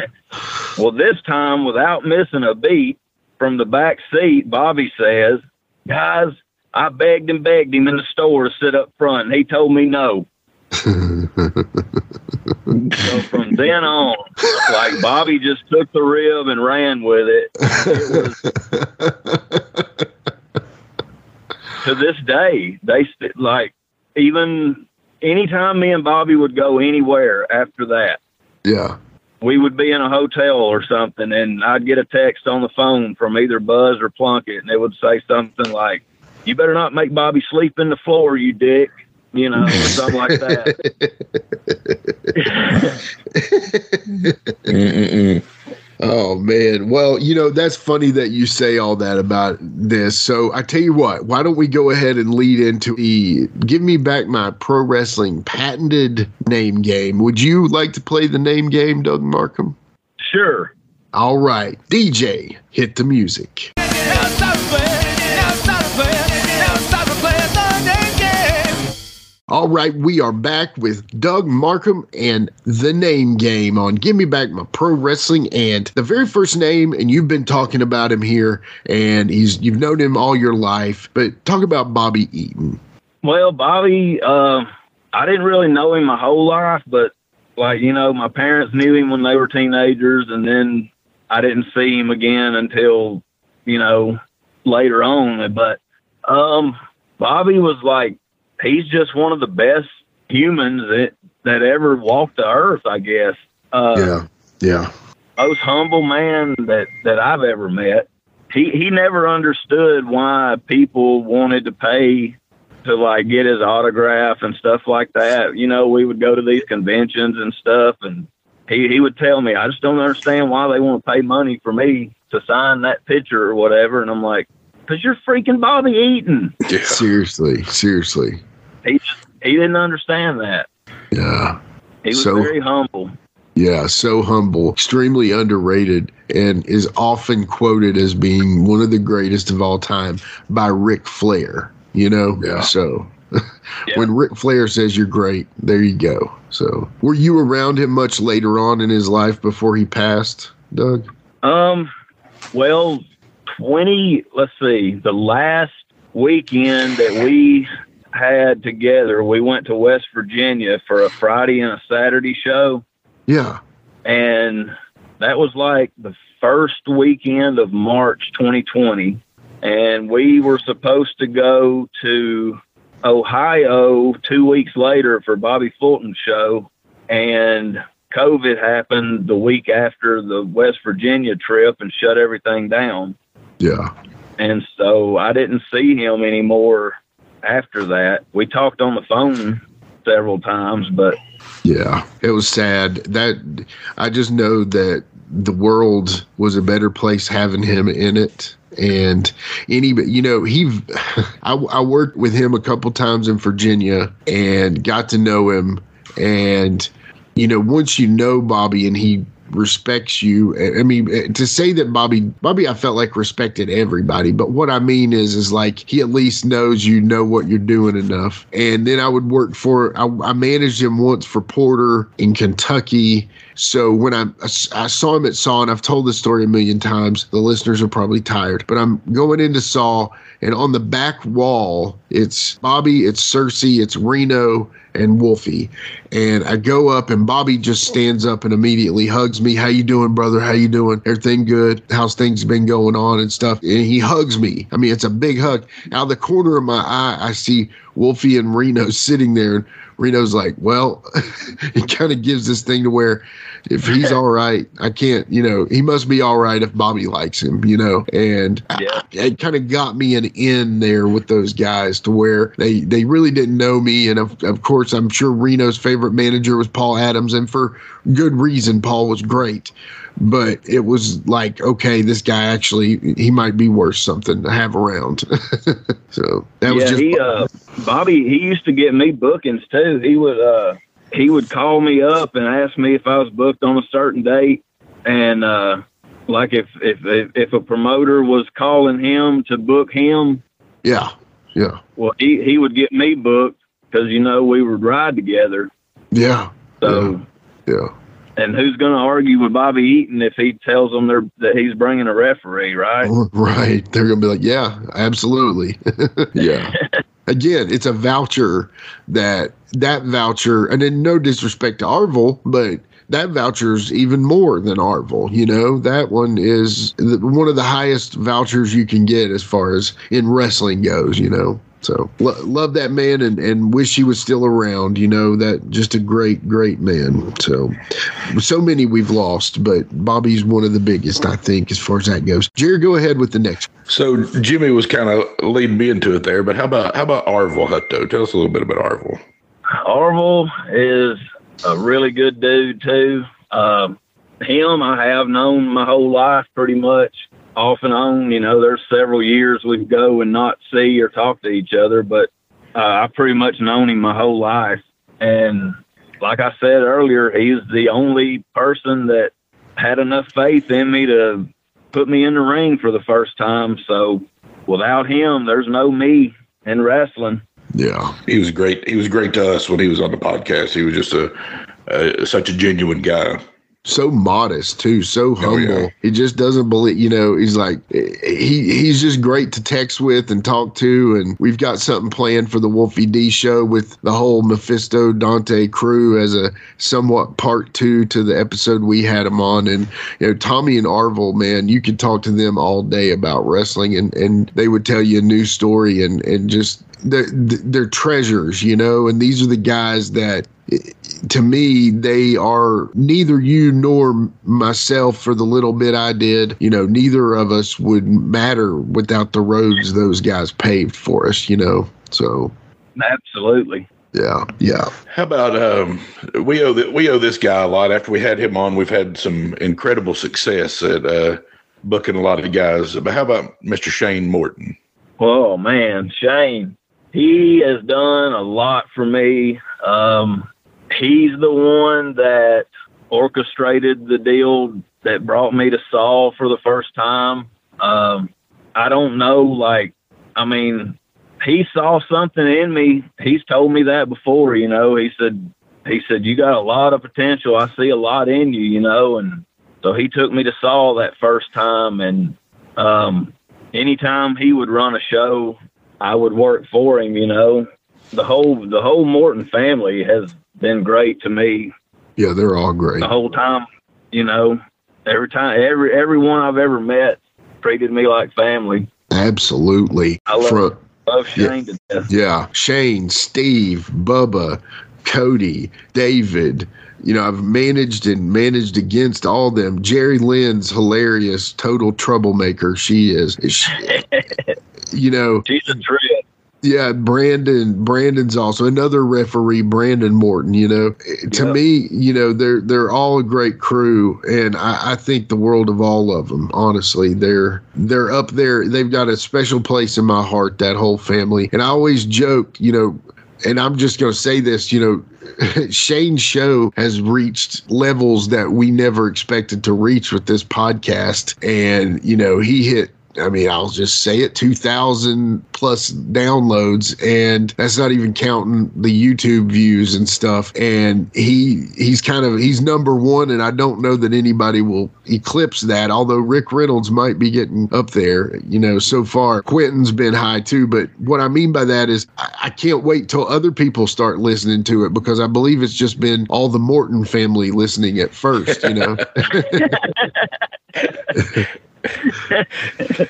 well, this time without missing a beat from the back seat, Bobby says, guys, I begged and begged him in the store to sit up front and he told me no. So from then on, like Bobby just took the rib and ran with it. it was, to this day, they st- like even anytime me and Bobby would go anywhere after that, Yeah. we would be in a hotel or something, and I'd get a text on the phone from either Buzz or Plunkett, and it would say something like, "You better not make Bobby sleep in the floor, you dick," you know, or something like that. Oh man. Well, you know, that's funny that you say all that about this. So I tell you what, why don't we go ahead and lead into the give me back my pro wrestling patented name game. Would you like to play the name game, Doug Markham? Sure. All right. DJ, hit the music. All right, we are back with Doug Markham and the name game on Give Me Back My Pro Wrestling. And the very first name, and you've been talking about him here, and he's you've known him all your life. But talk about Bobby Eaton. Well, Bobby, uh, I didn't really know him my whole life, but like you know, my parents knew him when they were teenagers, and then I didn't see him again until you know later on. But um, Bobby was like he's just one of the best humans that that ever walked the earth, I guess. Uh, yeah, yeah, most humble man that that I've ever met. He he never understood why people wanted to pay to like get his autograph and stuff like that. You know, we would go to these conventions and stuff, and he he would tell me, I just don't understand why they want to pay money for me to sign that picture or whatever. And I'm like, because you're freaking Bobby Eaton. Yeah. Seriously, seriously. He just, he didn't understand that. Yeah. He was So- very humble. Yeah, so humble, extremely underrated, and is often quoted as being one of the greatest of all time by Ric Flair. You know, Yeah. so when Ric Flair says you're great, there you go. So, were you around him much later on in his life before he passed, Doug? Um, well, 20, let's see, the last weekend that we had together, we went to West Virginia for a Friday and a Saturday show. Yeah, And that was like the first weekend of March 2020. And we were supposed to go to Ohio two weeks later for Bobby Fulton's show. And COVID happened the week after the West Virginia trip and shut everything down. yeah, And so I didn't see him anymore after that. We talked on the phone several times, but yeah. It was sad. That I just know that the world was a better place having him in it. And any, you know, he, I, I worked with him a couple times in Virginia and got to know him. And, you know, once you know Bobby and he respects you, I mean, to say that Bobby, Bobby, I felt like respected everybody. But what I mean is, is like he at least knows you know what you're doing enough. And then I would work for, I, I managed him once for Porter in Kentucky. So when I, I saw him at Saw, and I've told this story a million times, the listeners are probably tired, but I'm going into Saw, and on the back wall, it's Bobby, it's Cersei, it's Reno, and Wolfie. And I go up, and Bobby just stands up and immediately hugs me. How you doing, brother? How you doing? Everything good? How's things been going on and stuff? And he hugs me. I mean, it's a big hug. Out of the corner of my eye, I see Wolfie and Reno sitting there, and Reno's like, well, he kind of gives this thing to where if he's all right, I can't, you know, he must be all right if Bobby likes him, you know. And Yeah. it kind of got me an in there with those guys to where they they really didn't know me. And of, of course, I'm sure Reno's favorite manager was Paul Adams, and for good reason, Paul was great. But it was like, okay, this guy actually he might be worth something to have around. so that was just he uh Bobby he used to get me bookings too. He would uh he would call me up and ask me if I was booked on a certain date and uh like if if if, if a promoter was calling him to book him, yeah, yeah, well he he would get me booked cuz you know we would ride together. yeah, So yeah. and who's going to argue with Bobby Eaton if he tells them they're, that he's bringing a referee, right? Right. They're going to be like, yeah, absolutely. yeah. Again, it's a voucher that that voucher, and in no disrespect to Orville, but that voucher's even more than Orville. You know, that one is one of the highest vouchers you can get as far as in wrestling goes, you know. So lo- love that man and, and wish he was still around. You know that just a great, great man. So so many we've lost, but Bobby's one of the biggest, I think, as far as that goes. Jerry, go ahead with the next. So Jimmy was kind of leading me into it there, but how about how about Orville Hutto? Tell us a little bit about Arville. Orville is a really good dude too. Um, him, I have known my whole life pretty much off and on. You know, there's several years we'd go and not see or talk to each other, but uh, I've pretty much known him my whole life. And like I said earlier, he's the only person that had enough faith in me to put me in the ring for the first time. So without him, there's no me in wrestling. Yeah, He was great. He was great to us when he was on the podcast. He was just a, a such a genuine guy. So modest too, so Oh, yeah. humble. He just doesn't believe. You know, he's like he he's just great to text with and talk to. And we've got something planned for the Wolfie D show with the whole Mephisto Dante crew as a somewhat part two to the episode we had him on. And you know, Tommy and Orville, man, you could talk to them all day about wrestling, and and they would tell you a new story and and just they're, they're treasures, you know. And these are the guys that to me, they are neither you nor myself for the little bit I did. You know, neither of us would matter without the roads those guys paved for us, you know. So, Absolutely. yeah, yeah. How about um, we owe the, we owe this guy a lot. After we had him on, we've had some incredible success at uh, booking a lot of guys. But how about Mr. Shane Morton? Oh man, Shane, he has done a lot for me. Um, he's the one that orchestrated the deal that brought me to Saw for the first time. Um, I don't know, like, I mean, he saw something in me. He's told me that before, you know. He said, he said, you got a lot of potential. I see a lot in you, you know. And so he took me to Saw that first time, and um, anytime he would run a show, I would work for him. You know, the whole the whole Morton family has been great to me Yeah, they're all great. the whole time. You know, every time every everyone I've ever met treated me like family. Absolutely. I love From, love Shane to death. yeah, Shane, Steve, Bubba, Cody, David. You know, I've managed and managed against all them. Jerry Lynn's hilarious, total troublemaker. She is. She- you know, She's a trip. Yeah, Brandon. Brandon's also another referee, Brandon Morton. You know, to me, you know, they're they're all a great crew, and I, I think the world of all of them. Honestly, they're they're up there. They've got a special place in my heart. That whole family, and I always joke, you know, and I'm just going to say this, you know. Shane's show has reached levels that we never expected to reach with this podcast. And, you know, he hit I mean, I'll just say it 2,000 plus downloads, and that's not even counting the YouTube views and stuff. And he he's kind of he's number one, and I don't know that anybody will eclipse that. Although Rick Reynolds might be getting up there, you know, so far. Quentin's been high too, but what I mean by that is I, I can't wait till other people start listening to it because I believe it's just been all the Morton family listening at first, you know.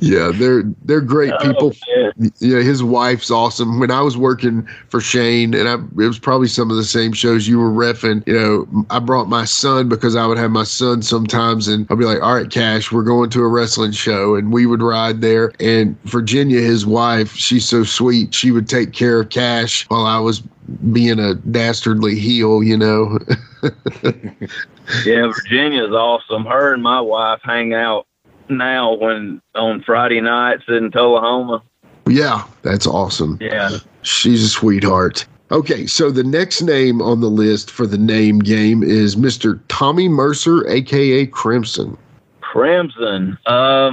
Yeah, they're they're great Oh, people. man. Yeah, his wife's awesome. When I was working for Shane, and I, it was probably some of the same shows you were refing. You know, I brought my son because I would have my son sometimes, and I'd be like, "All right, Cash, we're going to a wrestling show," and we would ride there. And Virginia, his wife, she's so sweet. She would take care of Cash while I was being a dastardly heel. You know. Yeah, Virginia's awesome. Her and my wife hang out now when on Friday nights in Tullahoma. yeah, that's awesome. Yeah. She's a sweetheart. Okay, so the next name on the list for the name game is Mr. Tommy Mercer, aka Crimson. Crimson. Uh,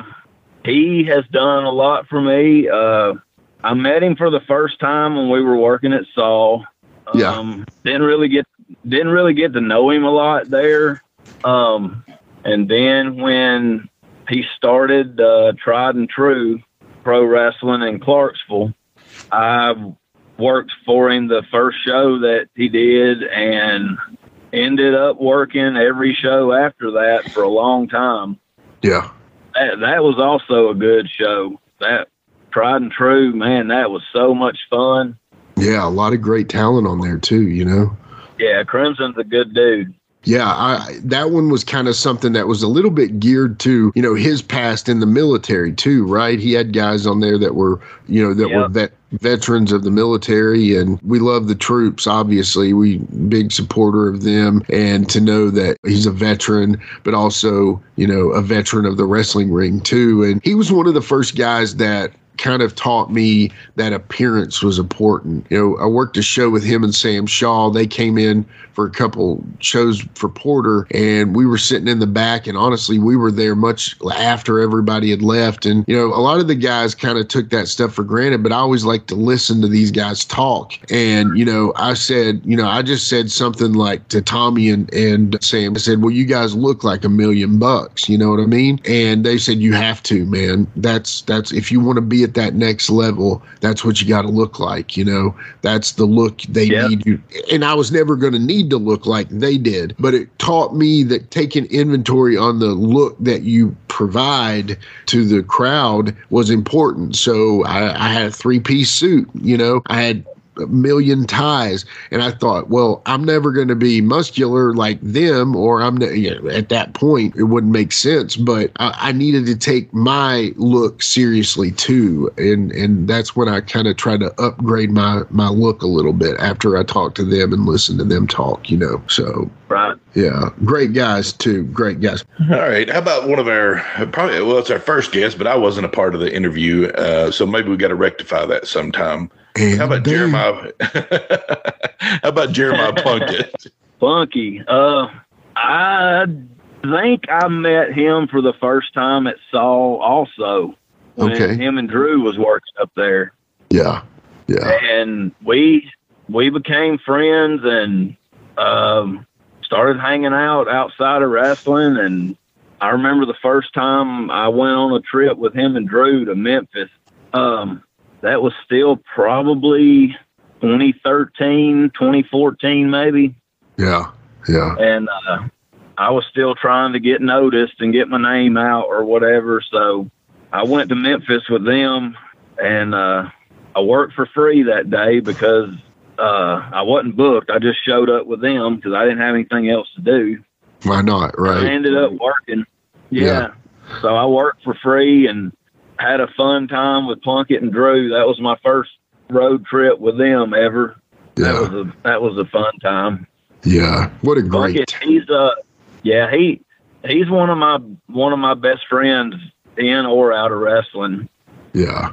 he has done a lot for me. Uh, I met him for the first time when we were working at Saw. Yeah. Um, didn't really get didn't really get to know him a lot there. Um, and then when he started uh, Tried and True Pro Wrestling in Clarksville, I worked for him the first show that he did and ended up working every show after that for a long time Yeah. that, that was also a good show. That tried and true, man, that was so much fun. Yeah, a lot of great talent on there too, you know. Yeah, Crimson's a good dude. Yeah, I that one was kind of something that was a little bit geared to, you know, his past in the military too, right? He had guys on there that were, you know, that were vet veterans of the military and we love the troops obviously. We big supporter of them and to know that he's a veteran but also, you know, a veteran of the wrestling ring too and he was one of the first guys that kind of taught me that appearance was important. You know, I worked a show with him and Sam Shaw. They came in for a couple shows for Porter, and we were sitting in the back. And honestly, we were there much after everybody had left. And, you know, a lot of the guys kind of took that stuff for granted, but I always like to listen to these guys talk. And, you know, I said, you know, I just said something like to Tommy and, and Sam, I said, well, you guys look like a million bucks. You know what I mean? And they said, you have to, man. That's, that's, if you want to be at that next level, that's what you got to look like. You know, that's the look they Yeah. need you. And I was never going to need to look like they did, but it taught me that taking inventory on the look that you provide to the crowd was important. So I, I had a three piece suit, you know, I had million ties and i thought well i'm never going to be muscular like them or i'm ne- you know, at that point it wouldn't make sense but I, I needed to take my look seriously too and and that's when i kind of tried to upgrade my my look a little bit after i talked to them and listened to them talk you know so Right. yeah great guys too great guys All right. How about one of our probably well, it's our first guest, but I wasn't a part of the interview, uh, so maybe we got to rectify that sometime. And How about they- Jeremiah? How about Jeremiah Plunkett? Funky. Uh, I think I met him for the first time at Saw also when Okay. him and Drew was working up there. yeah yeah and we we became friends and um, started hanging out outside of wrestling. And I remember the first time I went on a trip with him and Drew to Memphis. Um, that was still probably 2013, 2014, maybe. yeah yeah And uh, I was still trying to get noticed and get my name out or whatever. So I went to Memphis with them and uh, I worked for free that day because uh, I wasn't booked. I just showed up with them because I didn't have anything else to do. why not Right. I ended up working. Yeah. Yeah. So I worked for free and had a fun time with Plunkett and Drew. That was my first road trip with them ever. Yeah. That was a that was a fun time. yeah what a great Plunkett, he's uh yeah, he he's one of my one of my best friends in or out of wrestling. Yeah.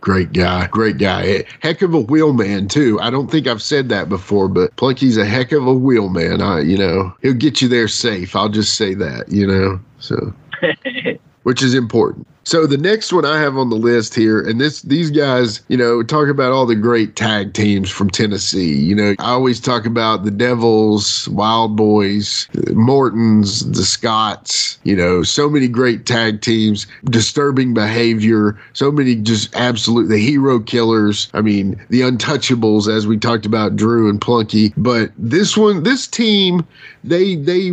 Great guy. Great guy. Heck of a wheelman too. I don't think I've said that before, but Plunky's a heck of a wheelman. I you know, he'll get you there safe. I'll just say that, you know. So which is important. So the next one I have on the list here, and this these guys, you know, talk about all the great tag teams from Tennessee. You know, I always talk about the Devils, Wild Boys, Mortons, the Scots. You know, so many great tag teams, disturbing behavior, so many just absolute the hero killers. I mean, the Untouchables, as we talked about, Drew and Plunky. But this one, this team, they they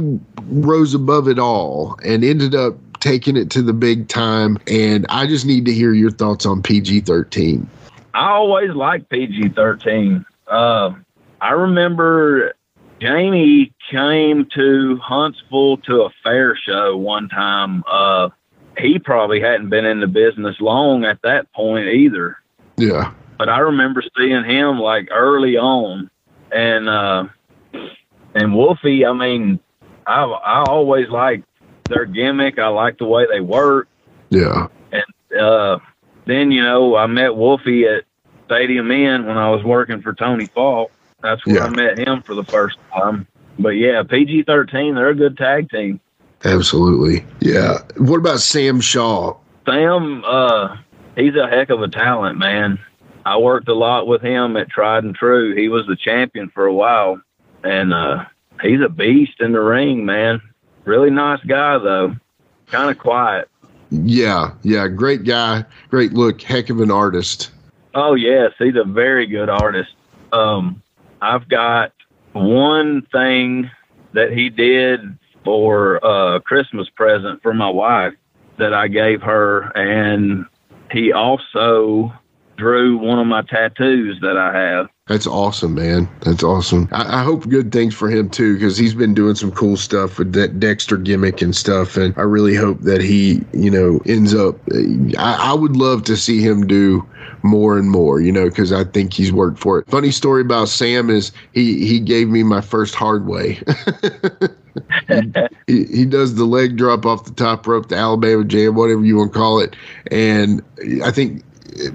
rose above it all and ended up taking it to the big time. And I just need to hear your thoughts on PG 13. I always liked PG 13. Uh, I remember Jamie came to Huntsville to a fair show one time. Uh, he probably hadn't been in the business long at that point either. Yeah. But I remember seeing him like early on, and uh, and Wolfie. I mean, I I always liked their gimmick. I like the way they work. Yeah. And uh, then you know I met Wolfie at Stadium Inn when I was working for Tony Falk. That's where Yeah. I met him for the first time. But yeah, PG thirteen, they're a good tag team. Absolutely. Yeah. What about Sam Shaw? Sam, uh, he's a heck of a talent, man. I worked a lot with him at Tried and True. He was the champion for a while, and uh, he's a beast in the ring, man. Really nice guy though, kind of quiet. Yeah. Yeah. Great guy. Great look. Heck of an artist. Oh yes, he's a very good artist. Um, I've got one thing that he did for a Christmas present for my wife that I gave her, and he also drew one of my tattoos that I have. That's awesome, man. That's awesome. I, I hope good things for him too, because he's been doing some cool stuff with that Dexter gimmick and stuff. And I really hope that he, you know, ends up. Uh, I, I would love to see him do more and more, you know, because I think he's worked for it. Funny story about Sam is he he gave me my first hard way. he, he does the leg drop off the top rope, the Alabama jam, whatever you want to call it, and I think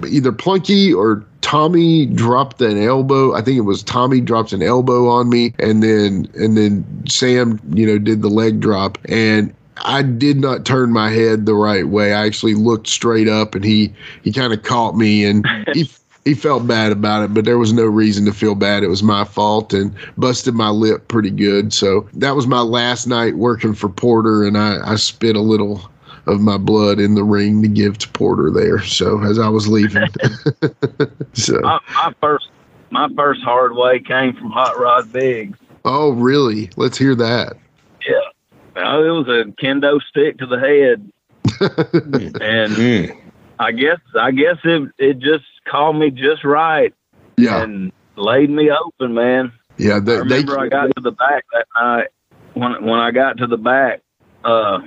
either Plunky or Tommy dropped an elbow. I think it was Tommy dropped an elbow on me, and then and then Sam, you know, did the leg drop, and I did not turn my head the right way. I actually looked straight up, and he he kind of caught me, and he. He felt bad about it, but there was no reason to feel bad. It was my fault and busted my lip pretty good. So that was my last night working for Porter, and I, I spit a little of my blood in the ring to give to Porter there. So as I was leaving, so My, my first, my first hard way came from Hot Rod Biggs. oh really? Let's hear that. Yeah, well, it was a kendo stick to the head, and Mm. I guess I guess it it just called me just right Yeah, and laid me open, man. yeah. I They, they remember I got to the back that night. When when I got to the back, uh,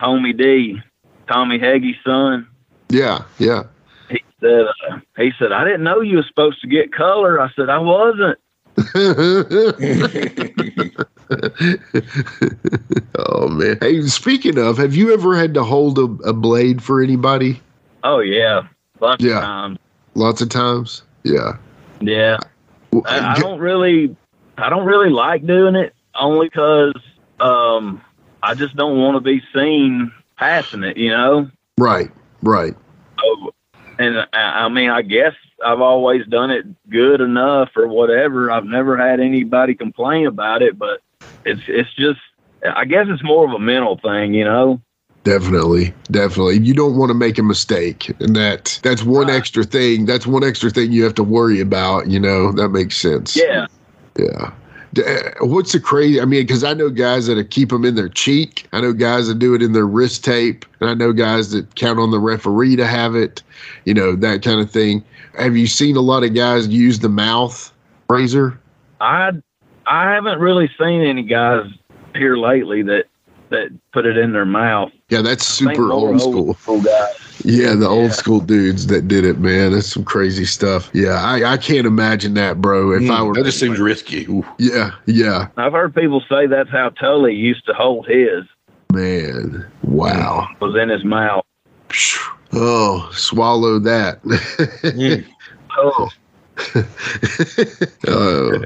Homie D, Tommy Hagee's son, yeah, yeah. he said uh, he said I didn't know you were supposed to get color. I said I wasn't. oh man. Hey, speaking of, have you ever had to hold a, a blade for anybody? Oh yeah, bunch Yeah. of times. Lots of times. Yeah. Yeah, I, I don't really, I don't really like doing it only because um, I just don't want to be seen passing it, you know. Right. Right. So, and I, I mean, I guess I've always done it good enough or whatever. I've never had anybody complain about it, but it's it's just, I guess it's more of a mental thing, you know. Definitely, definitely. You don't want to make a mistake, and that that's one extra thing. That's one extra thing you have to worry about. You know, that makes sense. Yeah. Yeah. Uh, What's the crazy? I mean, because I know guys that keep them in their cheek. I know guys that do it in their wrist tape, and I know guys that count on the referee to have it. You know that kind of thing. Have you seen a lot of guys use the mouth razor? I I haven't really seen any guys here lately that that put it in their mouth. Yeah, that's super old school. school guys. Yeah, the Yeah. old school dudes that did it, man. That's some crazy stuff. Yeah, I, I can't imagine that, bro. If I Mm, were, that just seems risky. Ooh. yeah, yeah, I've heard people say that's how Tully used to hold his man. Wow. was in his mouth. Oh, swallow that. Mm. Oh, oh,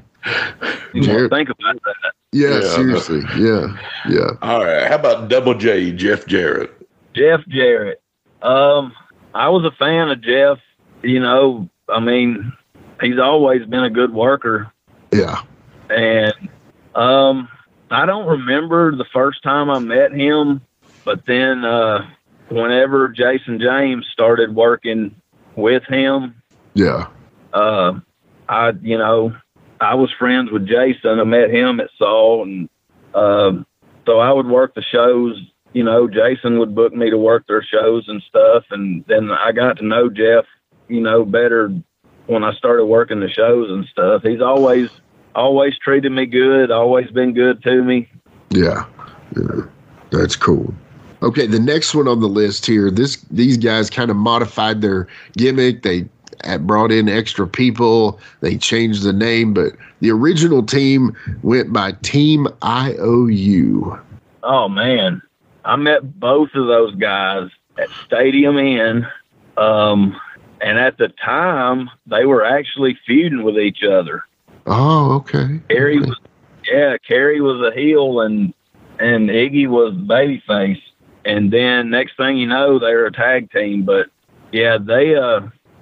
you Jared- think about that. yeah, Yeah. seriously. Yeah, yeah. All right. How about Double J, Jeff Jarrett? Jeff Jarrett. Um, I was a fan of Jeff. You know, I mean, he's always been a good worker, Yeah. and um, I don't remember the first time I met him, but then uh, whenever Jason James started working with him, Yeah. uh, I, you know, I was friends with Jason. I met him at Saw, and um, so I would work the shows you know, Jason would book me to work their shows and stuff. And then I got to know Jeff, you know, better when I started working the shows and stuff. He's always, always treated me good, always been good to me. Yeah. yeah. That's cool. Okay, the next one on the list here, this these guys kind of modified their gimmick. They brought in extra people. They changed the name, but the original team went by Team IOU. Oh man, I met both of those guys at Stadium Inn, um, and at the time they were actually feuding with each other. Oh, okay. Kerry okay. was, yeah, Kerry was a heel, and and Iggy was babyface. And then next thing you know, they were a tag team. But yeah, they uh,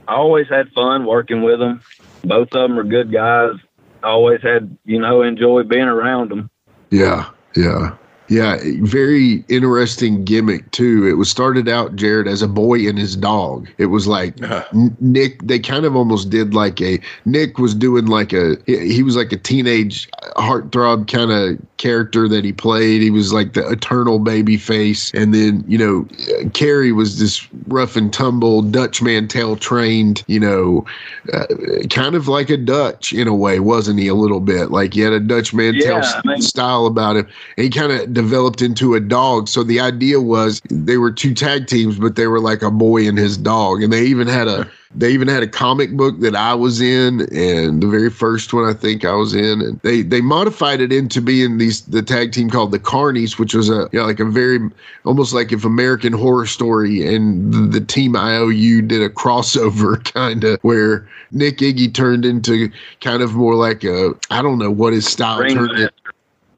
I always had fun working with them. Both of them are good guys. I always had you know enjoyed being around them. Yeah, yeah. Yeah, very interesting gimmick too. It was started out Jared as a boy and his dog. It was like Nick. They kind of almost did like a Nick was doing like a he was like a teenage heartthrob kind of character that he played. He was like the eternal baby face, and then you know Kerry was this rough and tumble Dutch tail trained. You know, uh, kind of like a Dutch in a way, wasn't he? A little bit like he had a Dutch man yeah, I mean, style about him, and he kind of developed into a dog. So the idea was they were two tag teams, but they were like a boy and his dog. And they even had a they even had a comic book that I was in, and the very first one I think I was in, and they they modified it into being these the tag team called the Carnies, which was a you know, like a very almost like if American Horror Story and the, the team IOU did a crossover kind of where Nick Iggy turned into kind of more like a I don't know what his style Ring turned. master.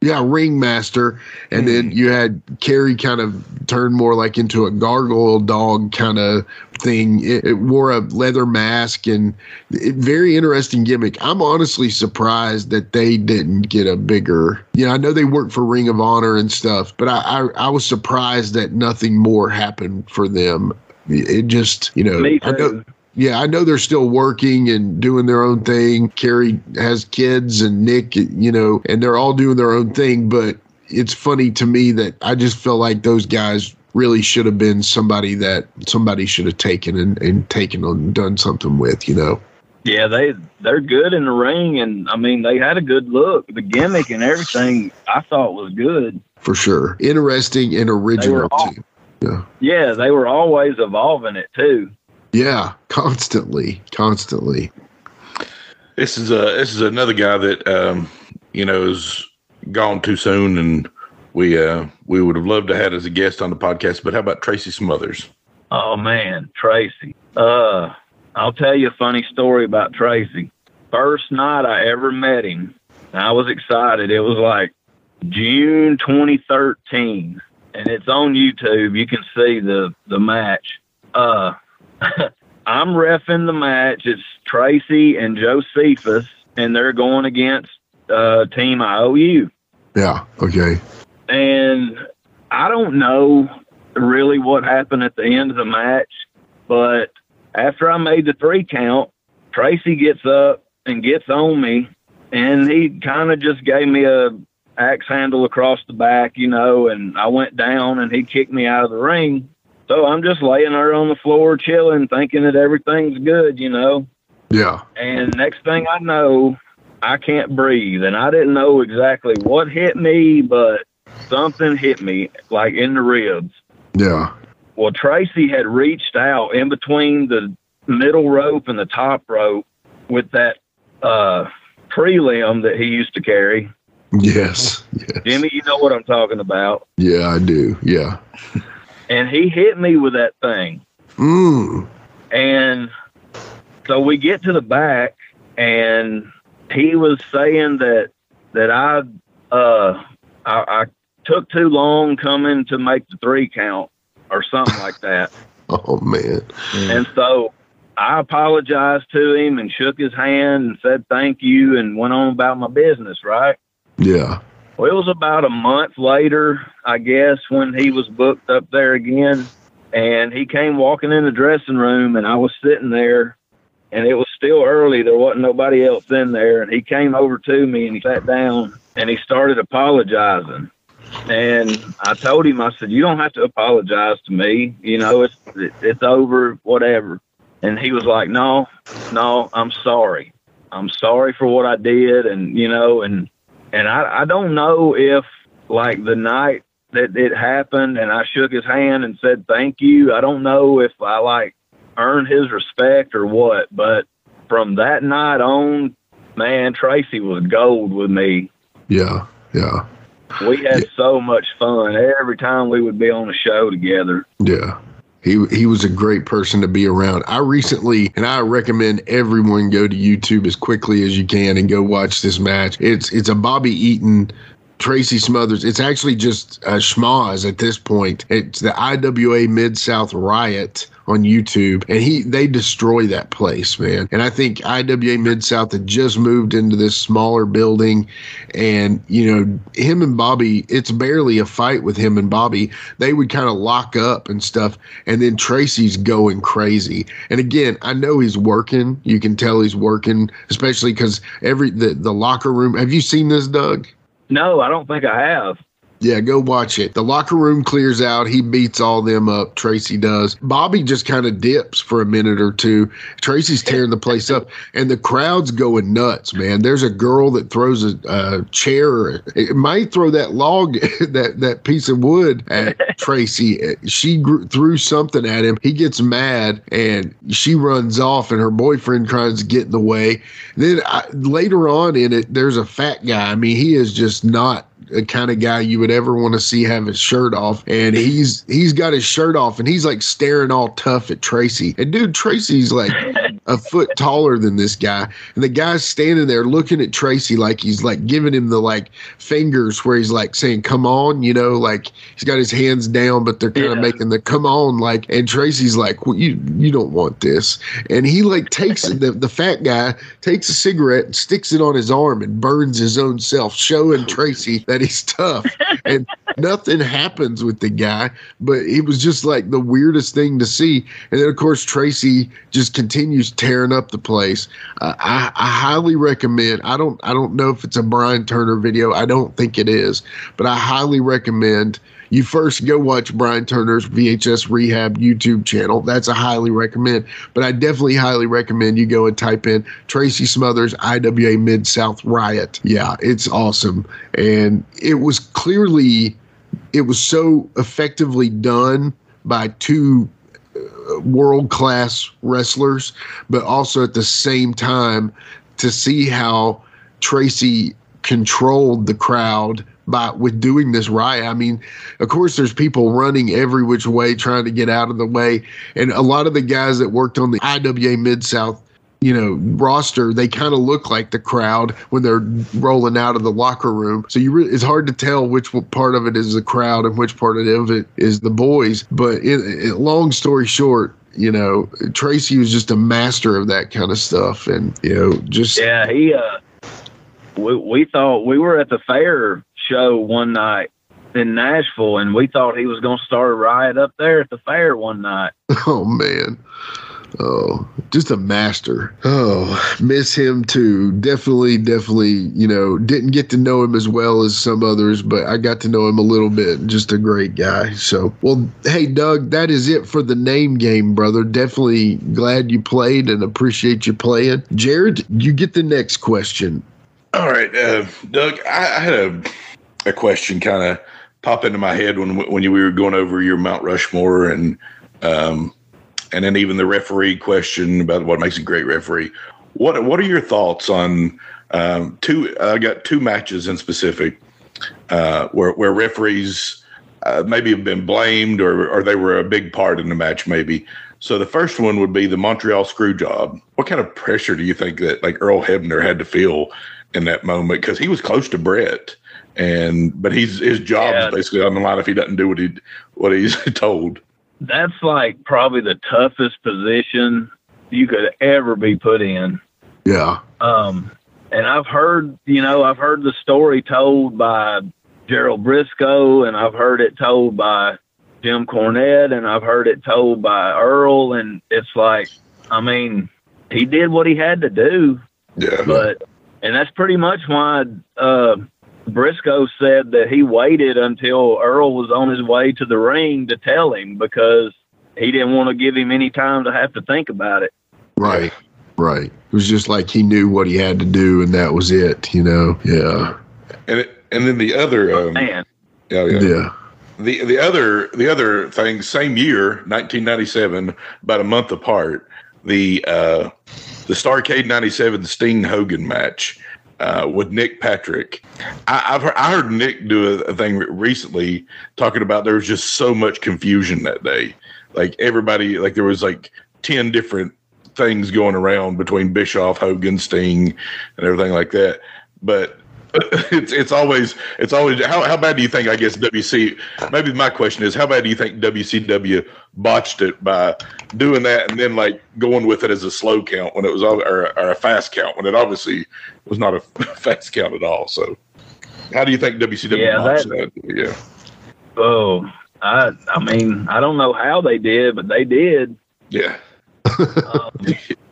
Yeah, ringmaster, and then hmm. you had Kerry kind of turned more like into a gargoyle dog kind of thing. It, it wore a leather mask and it, very interesting gimmick. I'm honestly surprised that they didn't get a bigger. You know, I know they worked for Ring of Honor and stuff, but I I, I was surprised that nothing more happened for them. It just you know Me I know too. yeah, I know they're still working and doing their own thing. Kerry has kids and Nick, you know, and they're all doing their own thing. But it's funny to me that I just feel like those guys really should have been somebody that somebody should have taken and, and taken and done something with, you know. Yeah, they they're good in the ring, and I mean they had a good look. The gimmick and everything I thought was good. For sure. Interesting and original all- too. Yeah. Yeah, they were always evolving it too. Yeah. Constantly. Constantly. This is a this is another guy that um, you know is gone too soon, and we uh, we would have loved to have as a guest on the podcast. But how about Tracy Smothers? Oh man, Tracy. Uh, I'll tell you a funny story about Tracy. First night I ever met him, I was excited. It was like June 2013, and it's on YouTube. You can see the the match. Uh, I'm refing the match. It's Tracy and Josephus, and they're going against uh, Team IOU. Yeah. Okay. And I don't know really what happened at the end of the match, but after I made the three count, Tracy gets up and gets on me, and he kind of just gave me a axe handle across the back, you know, and I went down and he kicked me out of the ring. So I'm just laying there on the floor chilling, thinking that everything's good, you know. Yeah. And next thing I know, I can't breathe. And I didn't know exactly what hit me, but something hit me like in the ribs. Yeah. Well, Tracy had reached out in between the middle rope and the top rope with that uh, prelim that he used to carry. Yes. Yes. Jimmy, you know what I'm talking about. Yeah, I do. Yeah. And he hit me with that thing. Mm. And so we get to the back, and he was saying that that I uh I, I took too long coming to make the three count or something like that. Oh man. And so I apologized to him and shook his hand and said thank you and went on about my business, right? Yeah. Well, it was about a month later, I guess, when he was booked up there again. And he came walking in the dressing room, and I was sitting there, and it was still early. There wasn't nobody else in there. And he came over to me and he sat down and he started apologizing. And I told him, I said, you don't have to apologize to me. You know, it's it's over, whatever. And he was like, no, no, I'm sorry. I'm sorry for what I did, and you know, and and I I don't know if like the night that it happened, and I shook his hand and said thank you. I don't know if I like earned his respect or what, but from that night on, man, Tracy was gold with me. Yeah, yeah. We had so much fun every time we would be on a show together. Yeah. He he was a great person to be around. I recently and I recommend everyone go to YouTube as quickly as you can and go watch this match. It's it's a Bobby Eaton Tracy Smothers. It's actually just uh, a schmoz at this point. It's the IWA Mid South Riot on YouTube, and he they destroy that place, man. And I think IWA Mid South had just moved into this smaller building, and you know him and Bobby, it's barely a fight with him and Bobby. They would kind of lock up and stuff, and then Tracy's going crazy. And again, I know he's working. You can tell he's working, especially because every the the locker room. Have you seen this, Doug? No, I don't think I have. Yeah, go watch it. The locker room clears out. He beats all them up. Tracy does. Bobby just kind of dips for a minute or two. Tracy's tearing the place up, and the crowd's going nuts, man. There's a girl that throws a, a chair. It might throw that log, that that piece of wood at Tracy. She threw something at him. He gets mad, and she runs off, and her boyfriend tries to get in the way. Then I, later on in it, there's a fat guy. I mean, he is just not a kind of guy you would ever want to see have his shirt off. And he's he's got his shirt off and he's like staring all tough at Tracy. And dude, Tracy's like a foot taller than this guy. And the guy's standing there looking at Tracy like he's like giving him the like fingers where he's like saying, Come on, you know, like he's got his hands down, but they're kind of Yeah. making the come on, like and Tracy's like, Well, you you don't want this. And he like takes the the fat guy takes a cigarette and sticks it on his arm and burns his own self, showing Tracy that he's tough. And nothing happens with the guy, but it was just like the weirdest thing to see. And then of course Tracy just continues tearing up the place. Uh, I, I highly recommend. I don't I don't know if it's a Brian Turner video. I don't think it is, but I highly recommend you first go watch Brian Turner's VHS Rehab YouTube channel. That's a highly recommend. But I definitely highly recommend you go and type in Tracy Smothers IWA Mid South Riot. Yeah, it's awesome. And it was clearly it was so effectively done by two world class wrestlers, but also at the same time to see how Tracy controlled the crowd by with doing this riot. I mean, of course, there's people running every which way trying to get out of the way, and a lot of the guys that worked on the IWA Mid South. You know, roster, they kind of look like the crowd when they're rolling out of the locker room. So you re- it's hard to tell which part of it is the crowd and which part of it is the boys. But it, it, long story short, you know, Tracy was just a master of that kind of stuff, and you know, just Yeah, he. uh We we thought we were at the fair show one night in Nashville, and we thought he was going to start a riot up there at the fair one night. Oh man. Oh, just a master. Oh, miss him too. Definitely, definitely, you know, didn't get to know him as well as some others, but I got to know him a little bit. Just a great guy. So, well, hey, Doug, that is it for the name game, brother. Definitely glad you played and appreciate you playing. Jared, you get the next question. All right, uh, Doug. I, I had a a question kind of pop into my head when when you we were going over your Mount Rushmore and um and then even the referee question about what makes a great referee. What what are your thoughts on um, two? I got two matches in specific uh, where where referees uh, maybe have been blamed or or they were a big part in the match maybe. So the first one would be the Montreal screw job. What kind of pressure do you think that like Earl Hebner had to feel in that moment because he was close to Bret and but he's his job Yeah. is basically on the line if he doesn't do what he what he's told. That's like probably the toughest position you could ever be put in. Yeah. Um, and I've heard, you know, I've heard the story told by Gerald Brisco, and I've heard it told by Jim Cornette, and I've heard it told by Earl, and it's like, I mean, he did what he had to do, Yeah. but and that's pretty much why uh, Brisco said that he waited until Earl was on his way to the ring to tell him because he didn't want to give him any time to have to think about it. Right. Right. It was just like he knew what he had to do and that was it, you know. Yeah. And it, and then the other um, Man, yeah, yeah. Yeah. The the other the other thing, same year, 1997, about a month apart, the uh, the Starcade 97 Sting Hogan match uh, with Nick Patrick. I, I've heard, I heard Nick do a, a thing recently talking about there was just so much confusion that day. Like everybody, like there was like ten different things going around between Bischoff, Hogan, Sting, and everything like that. But it's it's always it's always how how bad do you think I guess WC maybe my question is how bad do you think WCW botched it by doing that and then like going with it as a slow count when it was all or, or a fast count when it obviously was not a fast count at all so how do you think WCW Yeah, botched that- that? yeah oh, I I mean, I don't know how they did, but they did. yeah Um,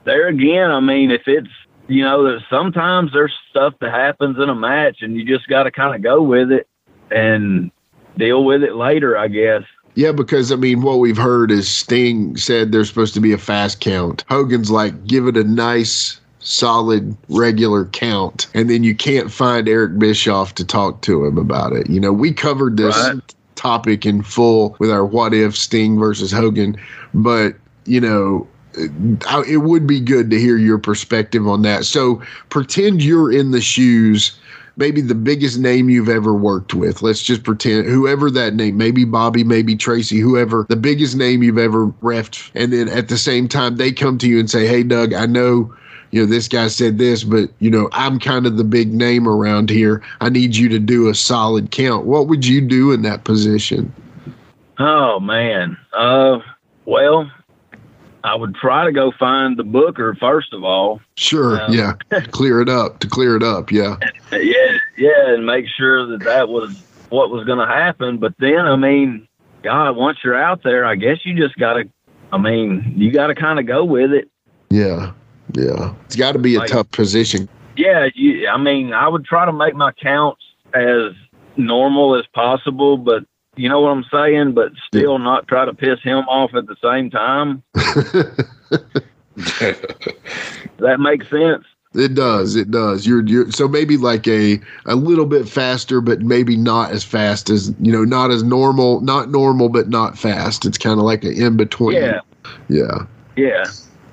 there again, I mean, if it's you know, there's sometimes there's stuff that happens in a match, and you just got to kind of go with it and deal with it later, I guess. Yeah, because I mean, what we've heard is Sting said there's supposed to be a fast count. Hogan's like, give it a nice, solid, regular count, and then you can't find Eric Bischoff to talk to him about it. You know, we covered this Right. topic in full with our what if Sting versus Hogan, but you know. I- It would be good to hear your perspective on that. So, pretend you're in the shoes maybe the biggest name you've ever worked with. Let's just pretend whoever that name, maybe Bobby, maybe Tracy, whoever, the biggest name you've ever refed. And then at the same time, they come to you and say, Hey, Doug, I know. You know, this guy said this, but you know, I'm kind of the big name around here. I need you to do a solid count. What would you do in that position? Oh man. Uh, well, I would try to go find the booker first of all. Sure. Um, yeah. clear it up to clear it up. Yeah. Yeah, yeah, and make sure that that was what was going to happen. But then, I mean, God, once you're out there, I guess you just got to. I mean, you got to kind of go with it. Yeah. Yeah. It's got to be a Like- tough position. Yeah, you, I mean, I would try to make my counts as normal as possible, but you know what I'm saying. But still, not try to piss him off at the same time. That makes sense? It does. It does. You're you're so maybe like a a little bit faster, but maybe not as fast as you know, not as normal, not normal, but not fast. It's kind of like an in between. Yeah, Yeah. yeah,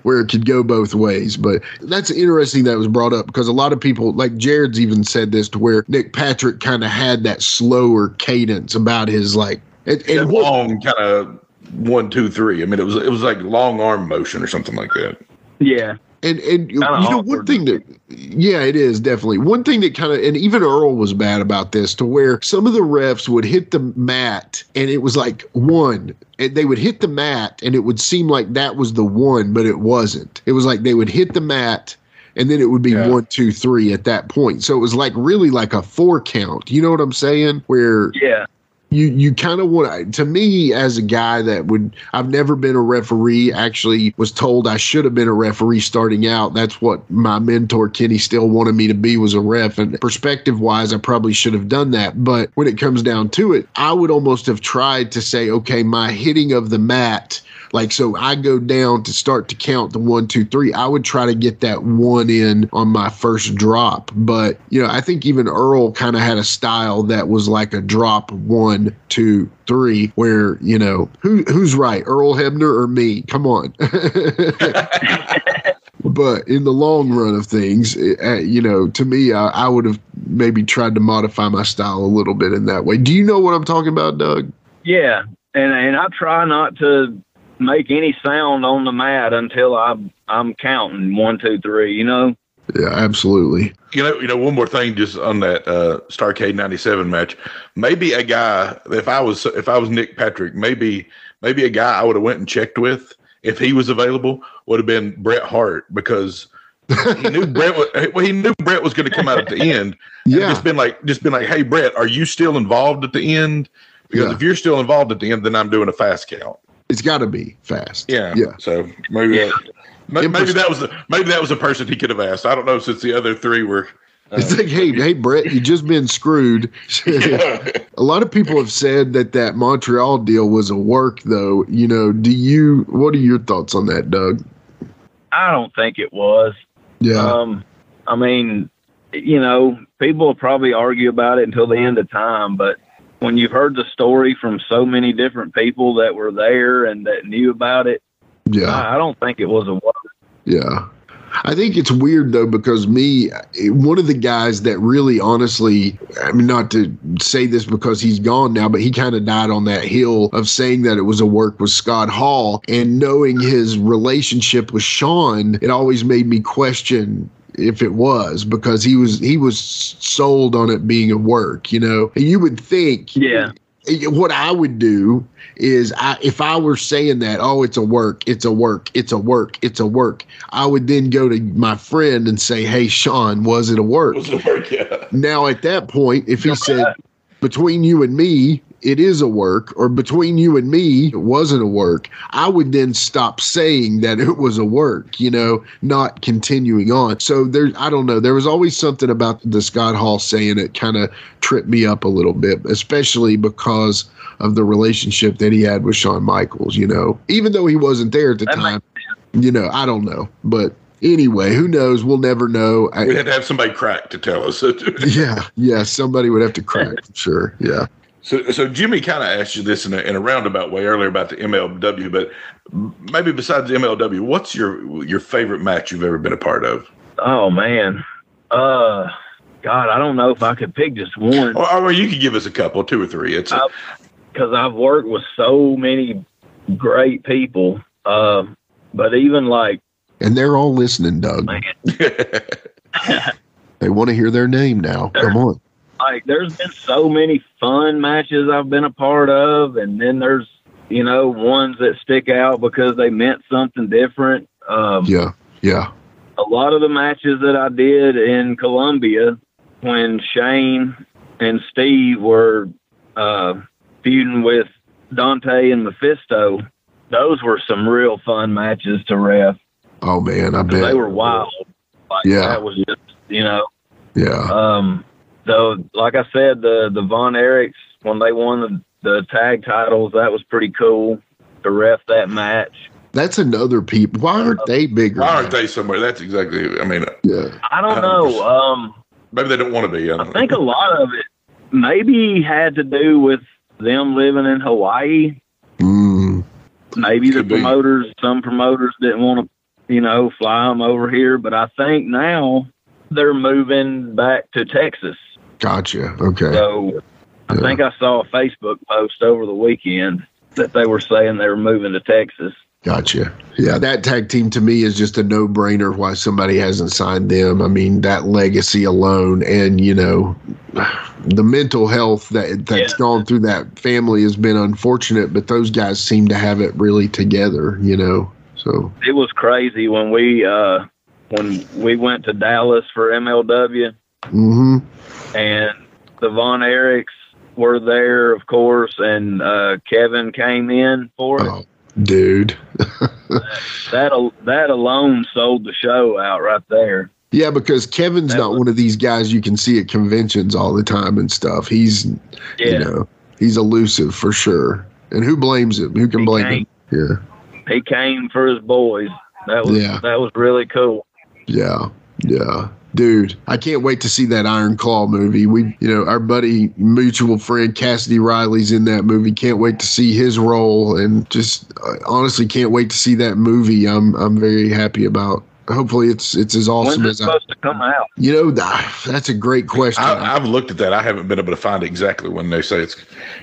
Where it could go both ways, but that's interesting that was brought up because a lot of people, like Jared's even said this, to where Nick Patrick kind of had that slower cadence about his like, and, and and what, long kind of one two three. I mean it was it was like long arm motion or something like that. Yeah. And and you know one thing that yeah it is definitely. One thing that kind of and even Earl was bad about this to where some of the refs would hit the mat and it was like one and they would hit the mat and it would seem like that was the one but it wasn't. It was like they would hit the mat and then it would be Yeah. one two three at that point. So it was like really like a four count. You know what I'm saying? Where Yeah, you you kind of want to me as a guy that would I've never been a referee actually was told I should have been a referee starting out. That's what my mentor Kenny still wanted me to be was a ref. And perspective wise I probably should have done that. But when it comes down to it I would almost have tried to say okay my hitting of the mat like so I go down to start to count the one, two, three. I would try to get that one in on my first drop. But you know, I think even Earl kind of had a style that was like a drop one, two, three, where, you know, who who's right? Earl Hebner or me? Come on. but in the long run of things, uh, you know, to me, I, I would have maybe tried to modify my style a little bit in that way. Do you know what I'm talking about, Doug? yeah, and and I try not to make any sound on the mat until I'm I'm counting one, two, three. You know. Yeah, absolutely. You know, you know, one more thing, just on that uh, Starcade '97 match. Maybe a guy, if I was, if I was Nick Patrick, maybe, maybe a guy I would have went and checked with if he was available would have been Bret Hart because he knew Bret. Was, well, he knew Bret was going to come out at the end. And Yeah. just been like, just been like, hey, Bret, are you still involved at the end? Because Yeah. if you're still involved at the end, then I'm doing a fast count. It's got to be fast. Yeah. Yeah. So maybe Yeah. that, maybe that was the, maybe that was a person he could have asked. I don't know since the other three were It's like, hey, hey, Bret, you just been screwed. a lot of people have said that that Montreal deal was a work, though. You know, do you? What are your thoughts on that, Doug? I don't think it was. Yeah. Um, I mean, you know, people will probably argue about it until the end of time, but when you've heard the story from so many different people that were there and that knew about it, Yeah. I, I don't think it was a work. Yeah. I think it's weird though because me, one of the guys that really honestly, I mean, not to say this because he's gone now, but he kind of died on that hill of saying that it was a work was Scott Hall. And knowing his relationship with Shawn, it always made me question if it was because he was he was sold on it being a work you know And you would think Yeah. what I would do is I if I were saying that, oh, it's a work, it's a work, it's a work, it's a work, I would then go to my friend and say, Hey Shawn, was it a work? Was it work? Yeah. Now at that point, if he said between you and me, it is a work, or between you and me, it wasn't a work, I would then stop saying that it was a work, you know, not continuing on. So there, I don't know. There was always something about the Scott Hall saying it kind of tripped me up a little bit, especially because of the relationship that he had with Shawn Michaels, you know, even though he wasn't there at the That time, you know, I don't know. But anyway, who knows? We'll never know. I, We had to have somebody crack to tell us. yeah, yeah, somebody would have to crack for sure. Yeah. So, so Jimmy kind of asked you this in a, in a roundabout way earlier about the MLW, but maybe besides the MLW, what's your your favorite match you've ever been a part of? Oh man. Uh God, I don't know if I could pick just one. Or, or you could give us a couple, two or three. It's a, because I've worked with so many great people. Uh, but even like, And they're all listening, Doug. They want to hear their name now. Come on. Like, there's been so many fun matches I've been a part of, and then there's you know ones that stick out because they meant something different. Um, Yeah. Yeah. a lot of the matches that I did in Columbia when Shane and Steve were uh, feuding with Dante and Mephisto, those were some real fun matches to ref. Oh man, I bet. They were wild. Like, Yeah. That was just, you know, Yeah. um, though, like I said, the, the Von Erichs, when they won the, the tag titles, that was pretty cool to ref that match. That's another people. Why aren't they bigger? why aren't they somewhere? That's exactly. I mean, Yeah. I don't know. Um, maybe they don't want to be. I, I don't think know. a lot of it maybe had to do with them living in Hawaii. Mm, Maybe the Could be. promoters, some promoters didn't want to, you know, fly them over here. But I think now they're moving back to Texas. Gotcha. Okay. So I Yeah. think I saw a Facebook post over the weekend that they were saying they were moving to Texas. Gotcha. Yeah, that tag team to me is just a no brainer why somebody hasn't signed them. I mean, that legacy alone and, you know, the mental health that that's Yeah. gone through that family has been unfortunate, but those guys seem to have it really together, you know. So, It was crazy when we uh when we went to Dallas for MLW mhm. and the Von Erichs were there, of course, and uh, Kevin came in for it. Oh, dude. That al- that alone sold the show out right there. Yeah, because Kevin's That not was- one of these guys you can see at conventions all the time and stuff. He's, Yeah, you know, he's elusive for sure. And who blames him? Who can He blame can't. him? Yeah. he came for his boys. That was Yeah. that was really cool. Yeah, yeah. Dude, I can't wait to see that Iron Claw movie. We, you know, our buddy, mutual friend Cassidy Riley's in that movie. Can't wait to see his role, and just uh, honestly can't wait to see that movie. I'm, I'm very happy about. Hopefully, it's it's as awesome When's it as I. supposed to come out? You know, that's a great question. I, I've looked at that. I haven't been able to find exactly when they say it's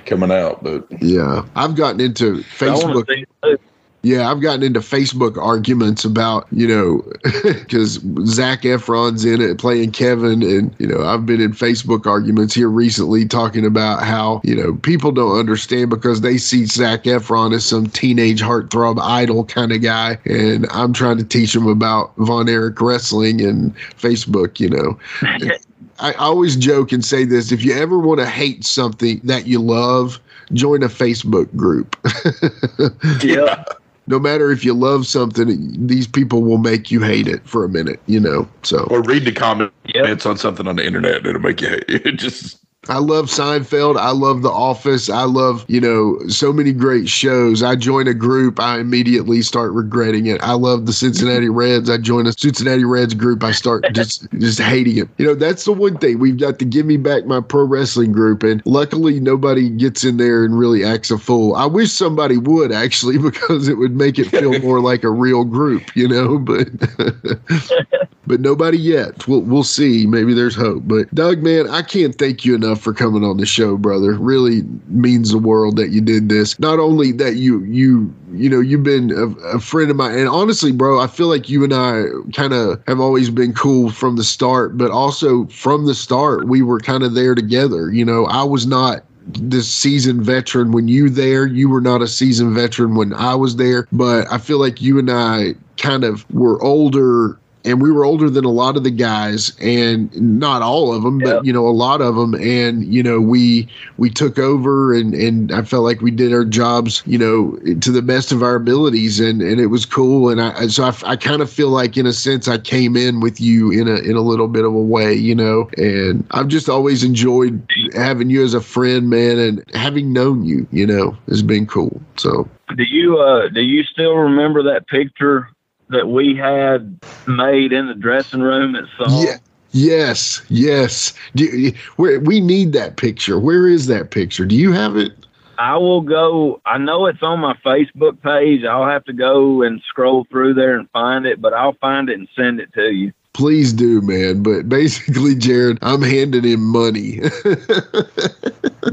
coming out, but yeah, I've gotten into I Facebook. To see it. Yeah, I've gotten into Facebook arguments about, you know, because Zac Efron's in it playing Kevin. And, you know, I've been in Facebook arguments here recently talking about how, you know, people don't understand because they see Zac Efron as some teenage heartthrob idol kind of guy. And I'm trying to teach them about Von Erich wrestling and Facebook, you know. I always joke and say this if you ever want to hate something that you love, join a Facebook group. Yeah, no matter if you love something, these people will make you hate it for a minute, you know. So or read the comments yeah. glance on something on the internet, it'll make you it just I love Seinfeld. I love The Office. I love, you know, so many great shows. I join a group, I immediately start regretting it. I love the Cincinnati Reds. I join a Cincinnati Reds group, I start just just hating it. You know, that's the one thing we've got to give me back my pro wrestling group, and luckily nobody gets in there and really acts a fool. I wish somebody would actually because it would make it feel more like a real group, you know. But but nobody yet. We'll we'll see. Maybe there's hope. But Doug, man, I can't thank you enough for coming on the show, brother. Really means the world that you did this. Not only that you you you know you've been a, a friend of mine, and honestly, bro, I feel like you and I kind of have always been cool from the start. But also from the start, we were kind of there together. You know, I was not this seasoned veteran when you there you were not a seasoned veteran when i was there but i feel like you and i kind of were older and we were older than a lot of the guys and not all of them but Yep. you know a lot of them and you know we we took over and and i felt like we did our jobs you know to the best of our abilities and and it was cool and i so i, I kind of feel like in a sense i came in with you in a in a little bit of a way you know and i've just always enjoyed having you as a friend man and having known you you know has been cool so Do you uh do you still remember that picture that we had made in the dressing room at Saw? Yeah. Yes, yes. Do you, where we need that picture. Where is that picture? Do you have it? I will go. I know it's on my Facebook page. I'll have to go and scroll through there and find it, but I'll find it and send it to you. Please do, man. But basically, Jared, I'm handing him money.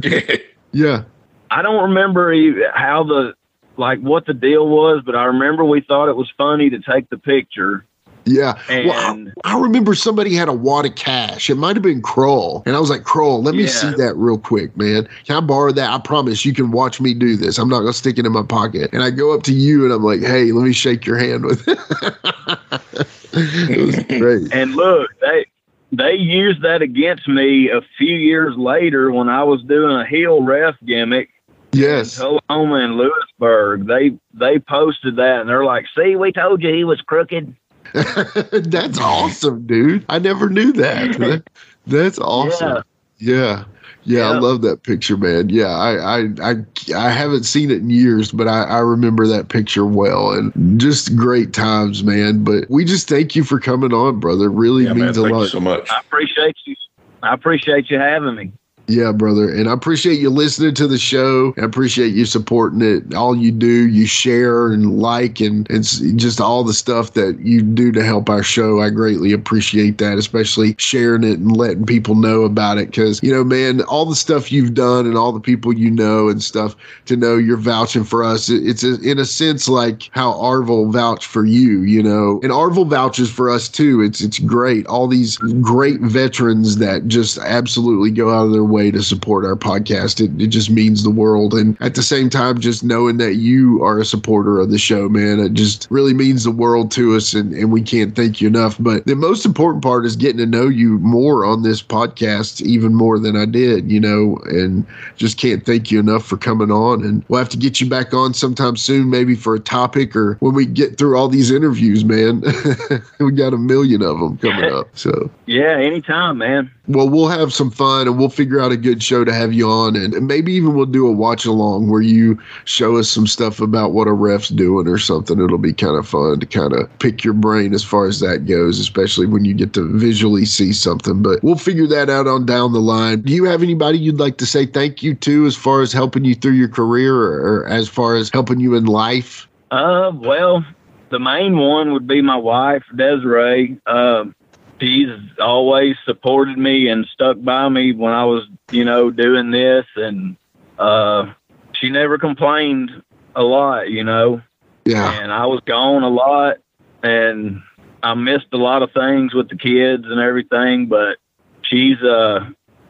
yeah. I don't remember e- how the like what the deal was, but I remember we thought it was funny to take the picture. Yeah. well, I, And- I remember somebody had a wad of cash. It might have been Kroll. And I was like, Kroll, let me Yeah. see that real quick, man. Can I borrow that? I promise you can watch me do this. I'm not going to stick it in my pocket. And I go up to you and I'm like, hey, let me shake your hand with it. it was great. And look, they they used that against me a few years later when I was doing a heel ref gimmick. Yes. Oklahoma and Lewisburg. They they posted that and they're like, "See, we told you he was crooked." That's awesome, dude. I never knew that. That- That's awesome. Yeah. Yeah, I love that picture, man. Yeah, I, I, I, I haven't seen it in years, but I, I remember that picture well, and just great times, man. But we just thank you for coming on, brother. Really Yeah, man, means a thank you lot. so much. I appreciate you. I appreciate you having me. Yeah, brother. And I appreciate you listening to the show. I appreciate you supporting it. All you do, you share and like and, and just all the stuff that you do to help our show. I greatly appreciate that, especially sharing it and letting people know about it. Cause, you know, man, all the stuff you've done and all the people you know and stuff to know you're vouching for us. It's a, in a sense like how Orville vouched for you, you know, and Orville vouches for us too. It's, it's great. All these great veterans that just absolutely go out of their way to support our podcast. It, it just means the world. And at the same time, just knowing that you are a supporter of the show, man, it just really means the world to us. And, and we can't thank you enough. But the most important part is getting to know you more on this podcast, even more than I did, you know, and just can't thank you enough for coming on. And we'll have to get you back on sometime soon, maybe for a topic or when we get through all these interviews, man. we got a million of them coming up. So. Yeah, anytime, man. Well, we'll have some fun and we'll figure out a good show to have you on. And maybe even we'll do a watch along where you show us some stuff about what a ref's doing or something. It'll be kind of fun to kind of pick your brain as far as that goes, especially when you get to visually see something. But we'll figure that out on down the line. Do you have anybody you'd like to say thank you to as far as helping you through your career or, as far as helping you in life? Uh, well, the main one would be my wife, Desiree. Um, she's always supported me and stuck by me when I was, you know, doing this, and uh, she never complained a lot, you know. Yeah. And I was gone a lot, and I missed a lot of things with the kids and everything, but she's uh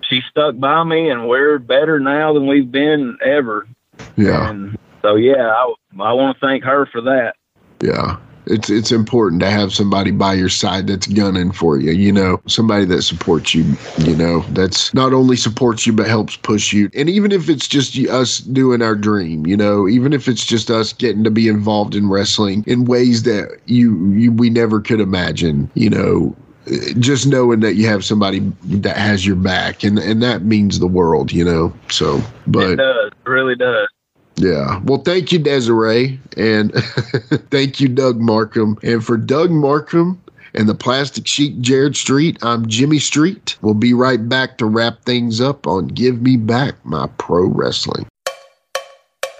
she stuck by me, and we're better now than we've been ever. Yeah. And so yeah, I I want to thank her for that. Yeah. It's it's important to have somebody by your side that's gunning for you, you know, somebody that supports you, you know, that's not only supports you but helps push you. And even if it's just us doing our dream, you know, even if it's just us getting to be involved in wrestling in ways that you, you we never could imagine, you know, just knowing that you have somebody that has your back and and that means the world, you know. So, but it does, it really does. Yeah. Well, thank you, Desiree. And thank you, Doug Markham. And for Doug Markham and the Plastic Sheik Jared Street, I'm Jimmy Street. We'll be right back to wrap things up on Give Me Back My Pro Wrestling.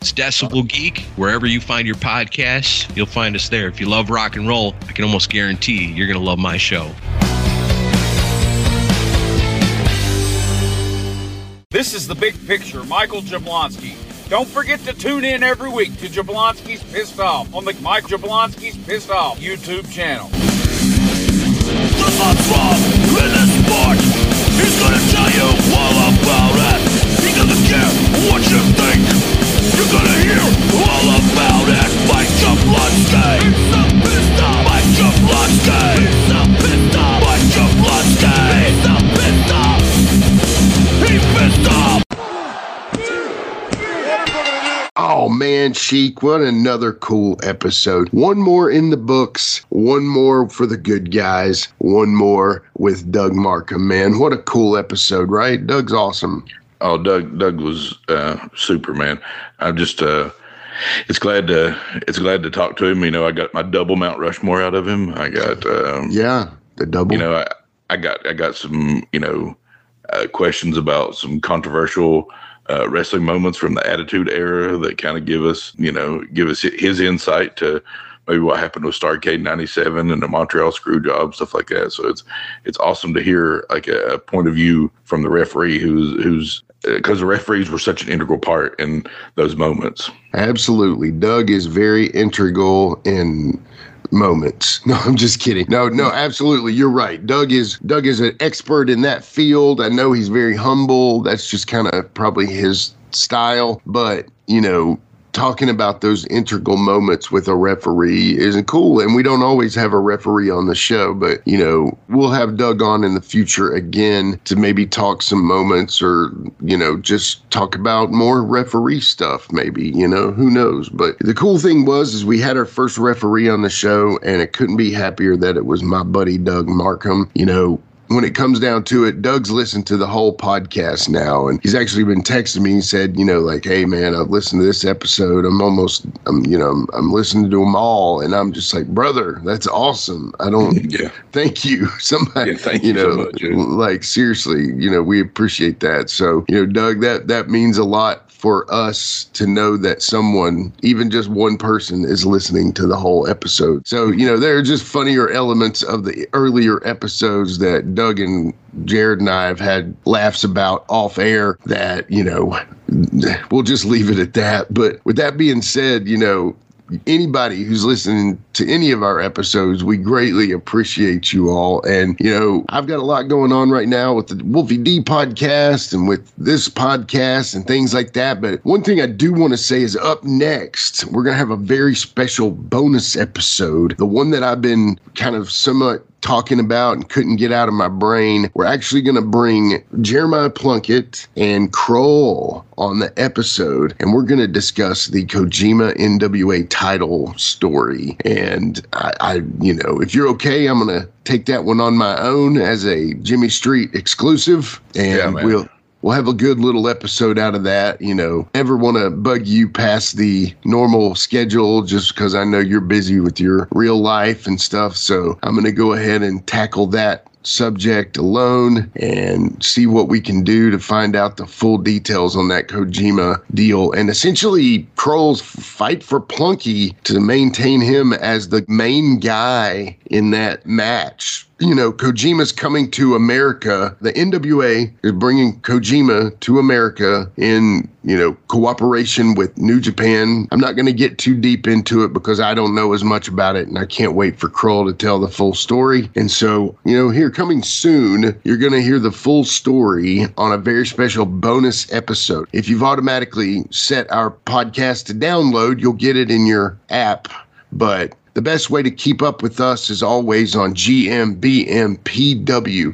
It's Decibel Geek. Wherever you find your podcasts, you'll find us there. If you love rock and roll, I can almost guarantee you're going to love my show. This is the big picture, Michael Jablonski. Don't forget to tune in every week to Jablonski's Pissed Off on the Mike Jablonski's Pissed Off YouTube channel. The what's wrong in this sport. He's gonna tell you all about it. He doesn't care what you Oh man, Sheik, what another cool episode. One more in the books, one more for the good guys, one more with Doug Markham, man. What a cool episode, right? Doug's awesome. Oh, Doug, Doug was uh, Superman. I'm just, uh, it's glad to, it's glad to talk to him. You know, I got my double Mount Rushmore out of him. I got, um, yeah, the double. You know, I, I got, I got some, you know, uh, questions about some controversial uh, wrestling moments from the Attitude Era that kind of give us, you know, give us his insight to maybe what happened with Starcade '97 and the Montreal Screwjob stuff like that. So it's it's awesome to hear like a, a point of view from the referee who's who's because the referees were such an integral part in those moments. Absolutely, Doug is very integral in moments. No, I'm just kidding. No, no, absolutely. You're right. Doug is Doug is an expert in that field. I know he's very humble. That's just kind of probably his style, but you know, talking about those integral moments with a referee isn't cool. And we don't always have a referee on the show, but you know, we'll have Doug on in the future again to maybe talk some moments or, you know, just talk about more referee stuff, maybe, you know, who knows. But the cool thing was is we had our first referee on the show and it couldn't be happier that it was my buddy Doug Markham. You know, when it comes down to it, Doug's listened to the whole podcast now, and he's actually been texting me and said, you know, like, hey man, I've listened to this episode. I'm almost, I'm, you know, I'm, I'm listening to them all, and I'm just like, brother, that's awesome. I don't, yeah, thank you, somebody, yeah, thank you, you know, so much, like seriously, you know, we appreciate that. So, you know, Doug, that that means a lot for us to know that someone, even just one person, is listening to the whole episode. So, you know, there are just funnier elements of the earlier episodes that Doug and Jared and I have had laughs about off air that, you know, we'll just leave it at that. But with that being said, you know, anybody who's listening to any of our episodes, we greatly appreciate you all. And, you know, I've got a lot going on right now with the Wolfie D podcast and with this podcast and things like that. But one thing I do want to say is up next, we're going to have a very special bonus episode, the one that I've been kind of somewhat talking about and couldn't get out of my brain. We're actually going to bring Jeremiah Plunkett and Kroll on the episode, and we're going to discuss the Kojima NWA title story. And I, I, you know, if you're okay, I'm going to take that one on my own as a Jimmy Street exclusive, and man. we'll we'll have a good little episode out of that. You know, never want to bug you past the normal schedule just because I know you're busy with your real life and stuff. So I'm going to go ahead and tackle that subject alone and see what we can do to find out the full details on that Kojima deal and essentially Kroll's fight for Plunky to maintain him as the main guy in that match you know, Kojima's coming to America. The NWA is bringing Kojima to America in, you know, cooperation with New Japan. I'm not going to get too deep into it because I don't know as much about it and I can't wait for Kroll to tell the full story. And so, you know, here coming soon, you're going to hear the full story on a very special bonus episode. If you've automatically set our podcast to download, you'll get it in your app. But the best way to keep up with us is always on GMBMPW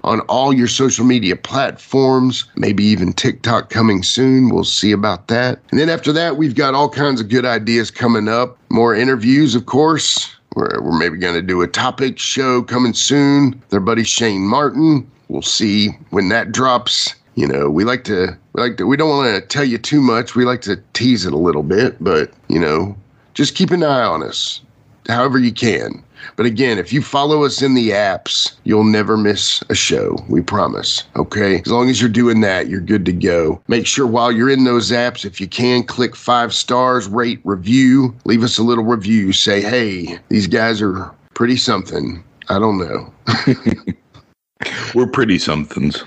on all your social media platforms, maybe even TikTok coming soon. We'll see about that. And then after that, we've got all kinds of good ideas coming up. More interviews, of course. We're, we're maybe going to do a topic show coming soon. Their buddy Shane Morton. We'll see when that drops. You know, we like to we like to we don't want to tell you too much. We like to tease it a little bit, but you know, just keep an eye on us however you can. But again, if you follow us in the apps, you'll never miss a show. We promise. Okay. As long as you're doing that, you're good to go. Make sure while you're in those apps, if you can, click five stars, rate, review, leave us a little review. Say, hey, these guys are pretty something. I don't know. We're pretty somethings.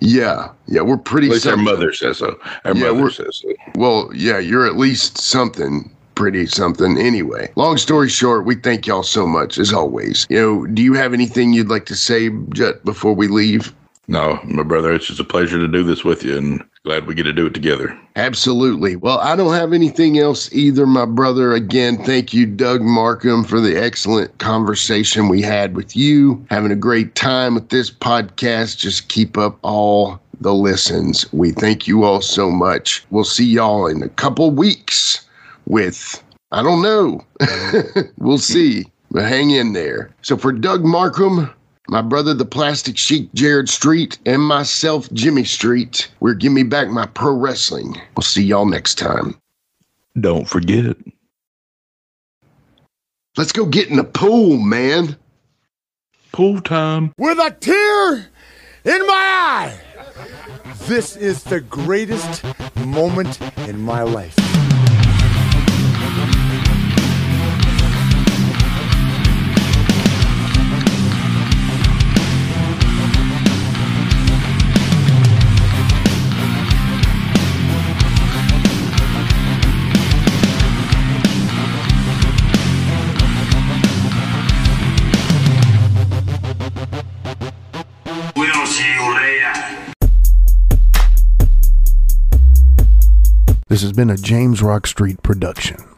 Yeah, yeah, we're pretty. At least our something. mother says so. Our Yeah, mother says so. Well, yeah, you're at least something pretty something anyway. Long story short, we thank y'all so much as always. You know, do you have anything you'd like to say Jet before we leave? No, my brother, it's just a pleasure to do this with you and glad we get to do it together. Absolutely. Well, I don't have anything else either, my brother. Again, thank you, Doug Markham, for the excellent conversation we had with you. Having a great time with this podcast. Just keep up all the listens. We thank you all so much. We'll see y'all in a couple weeks with, I don't know. we'll see. But hang in there. So for Doug Markham, my brother, the plastic Sheik Jared Street, and myself, Jimmy Street, we're Give Me Back My Pro Wrestling. We'll see y'all next time. Don't forget. Let's go get in the pool, man. Pool time. with a tear in my eye. This is the greatest moment in my life. This has been a James Rock Street production.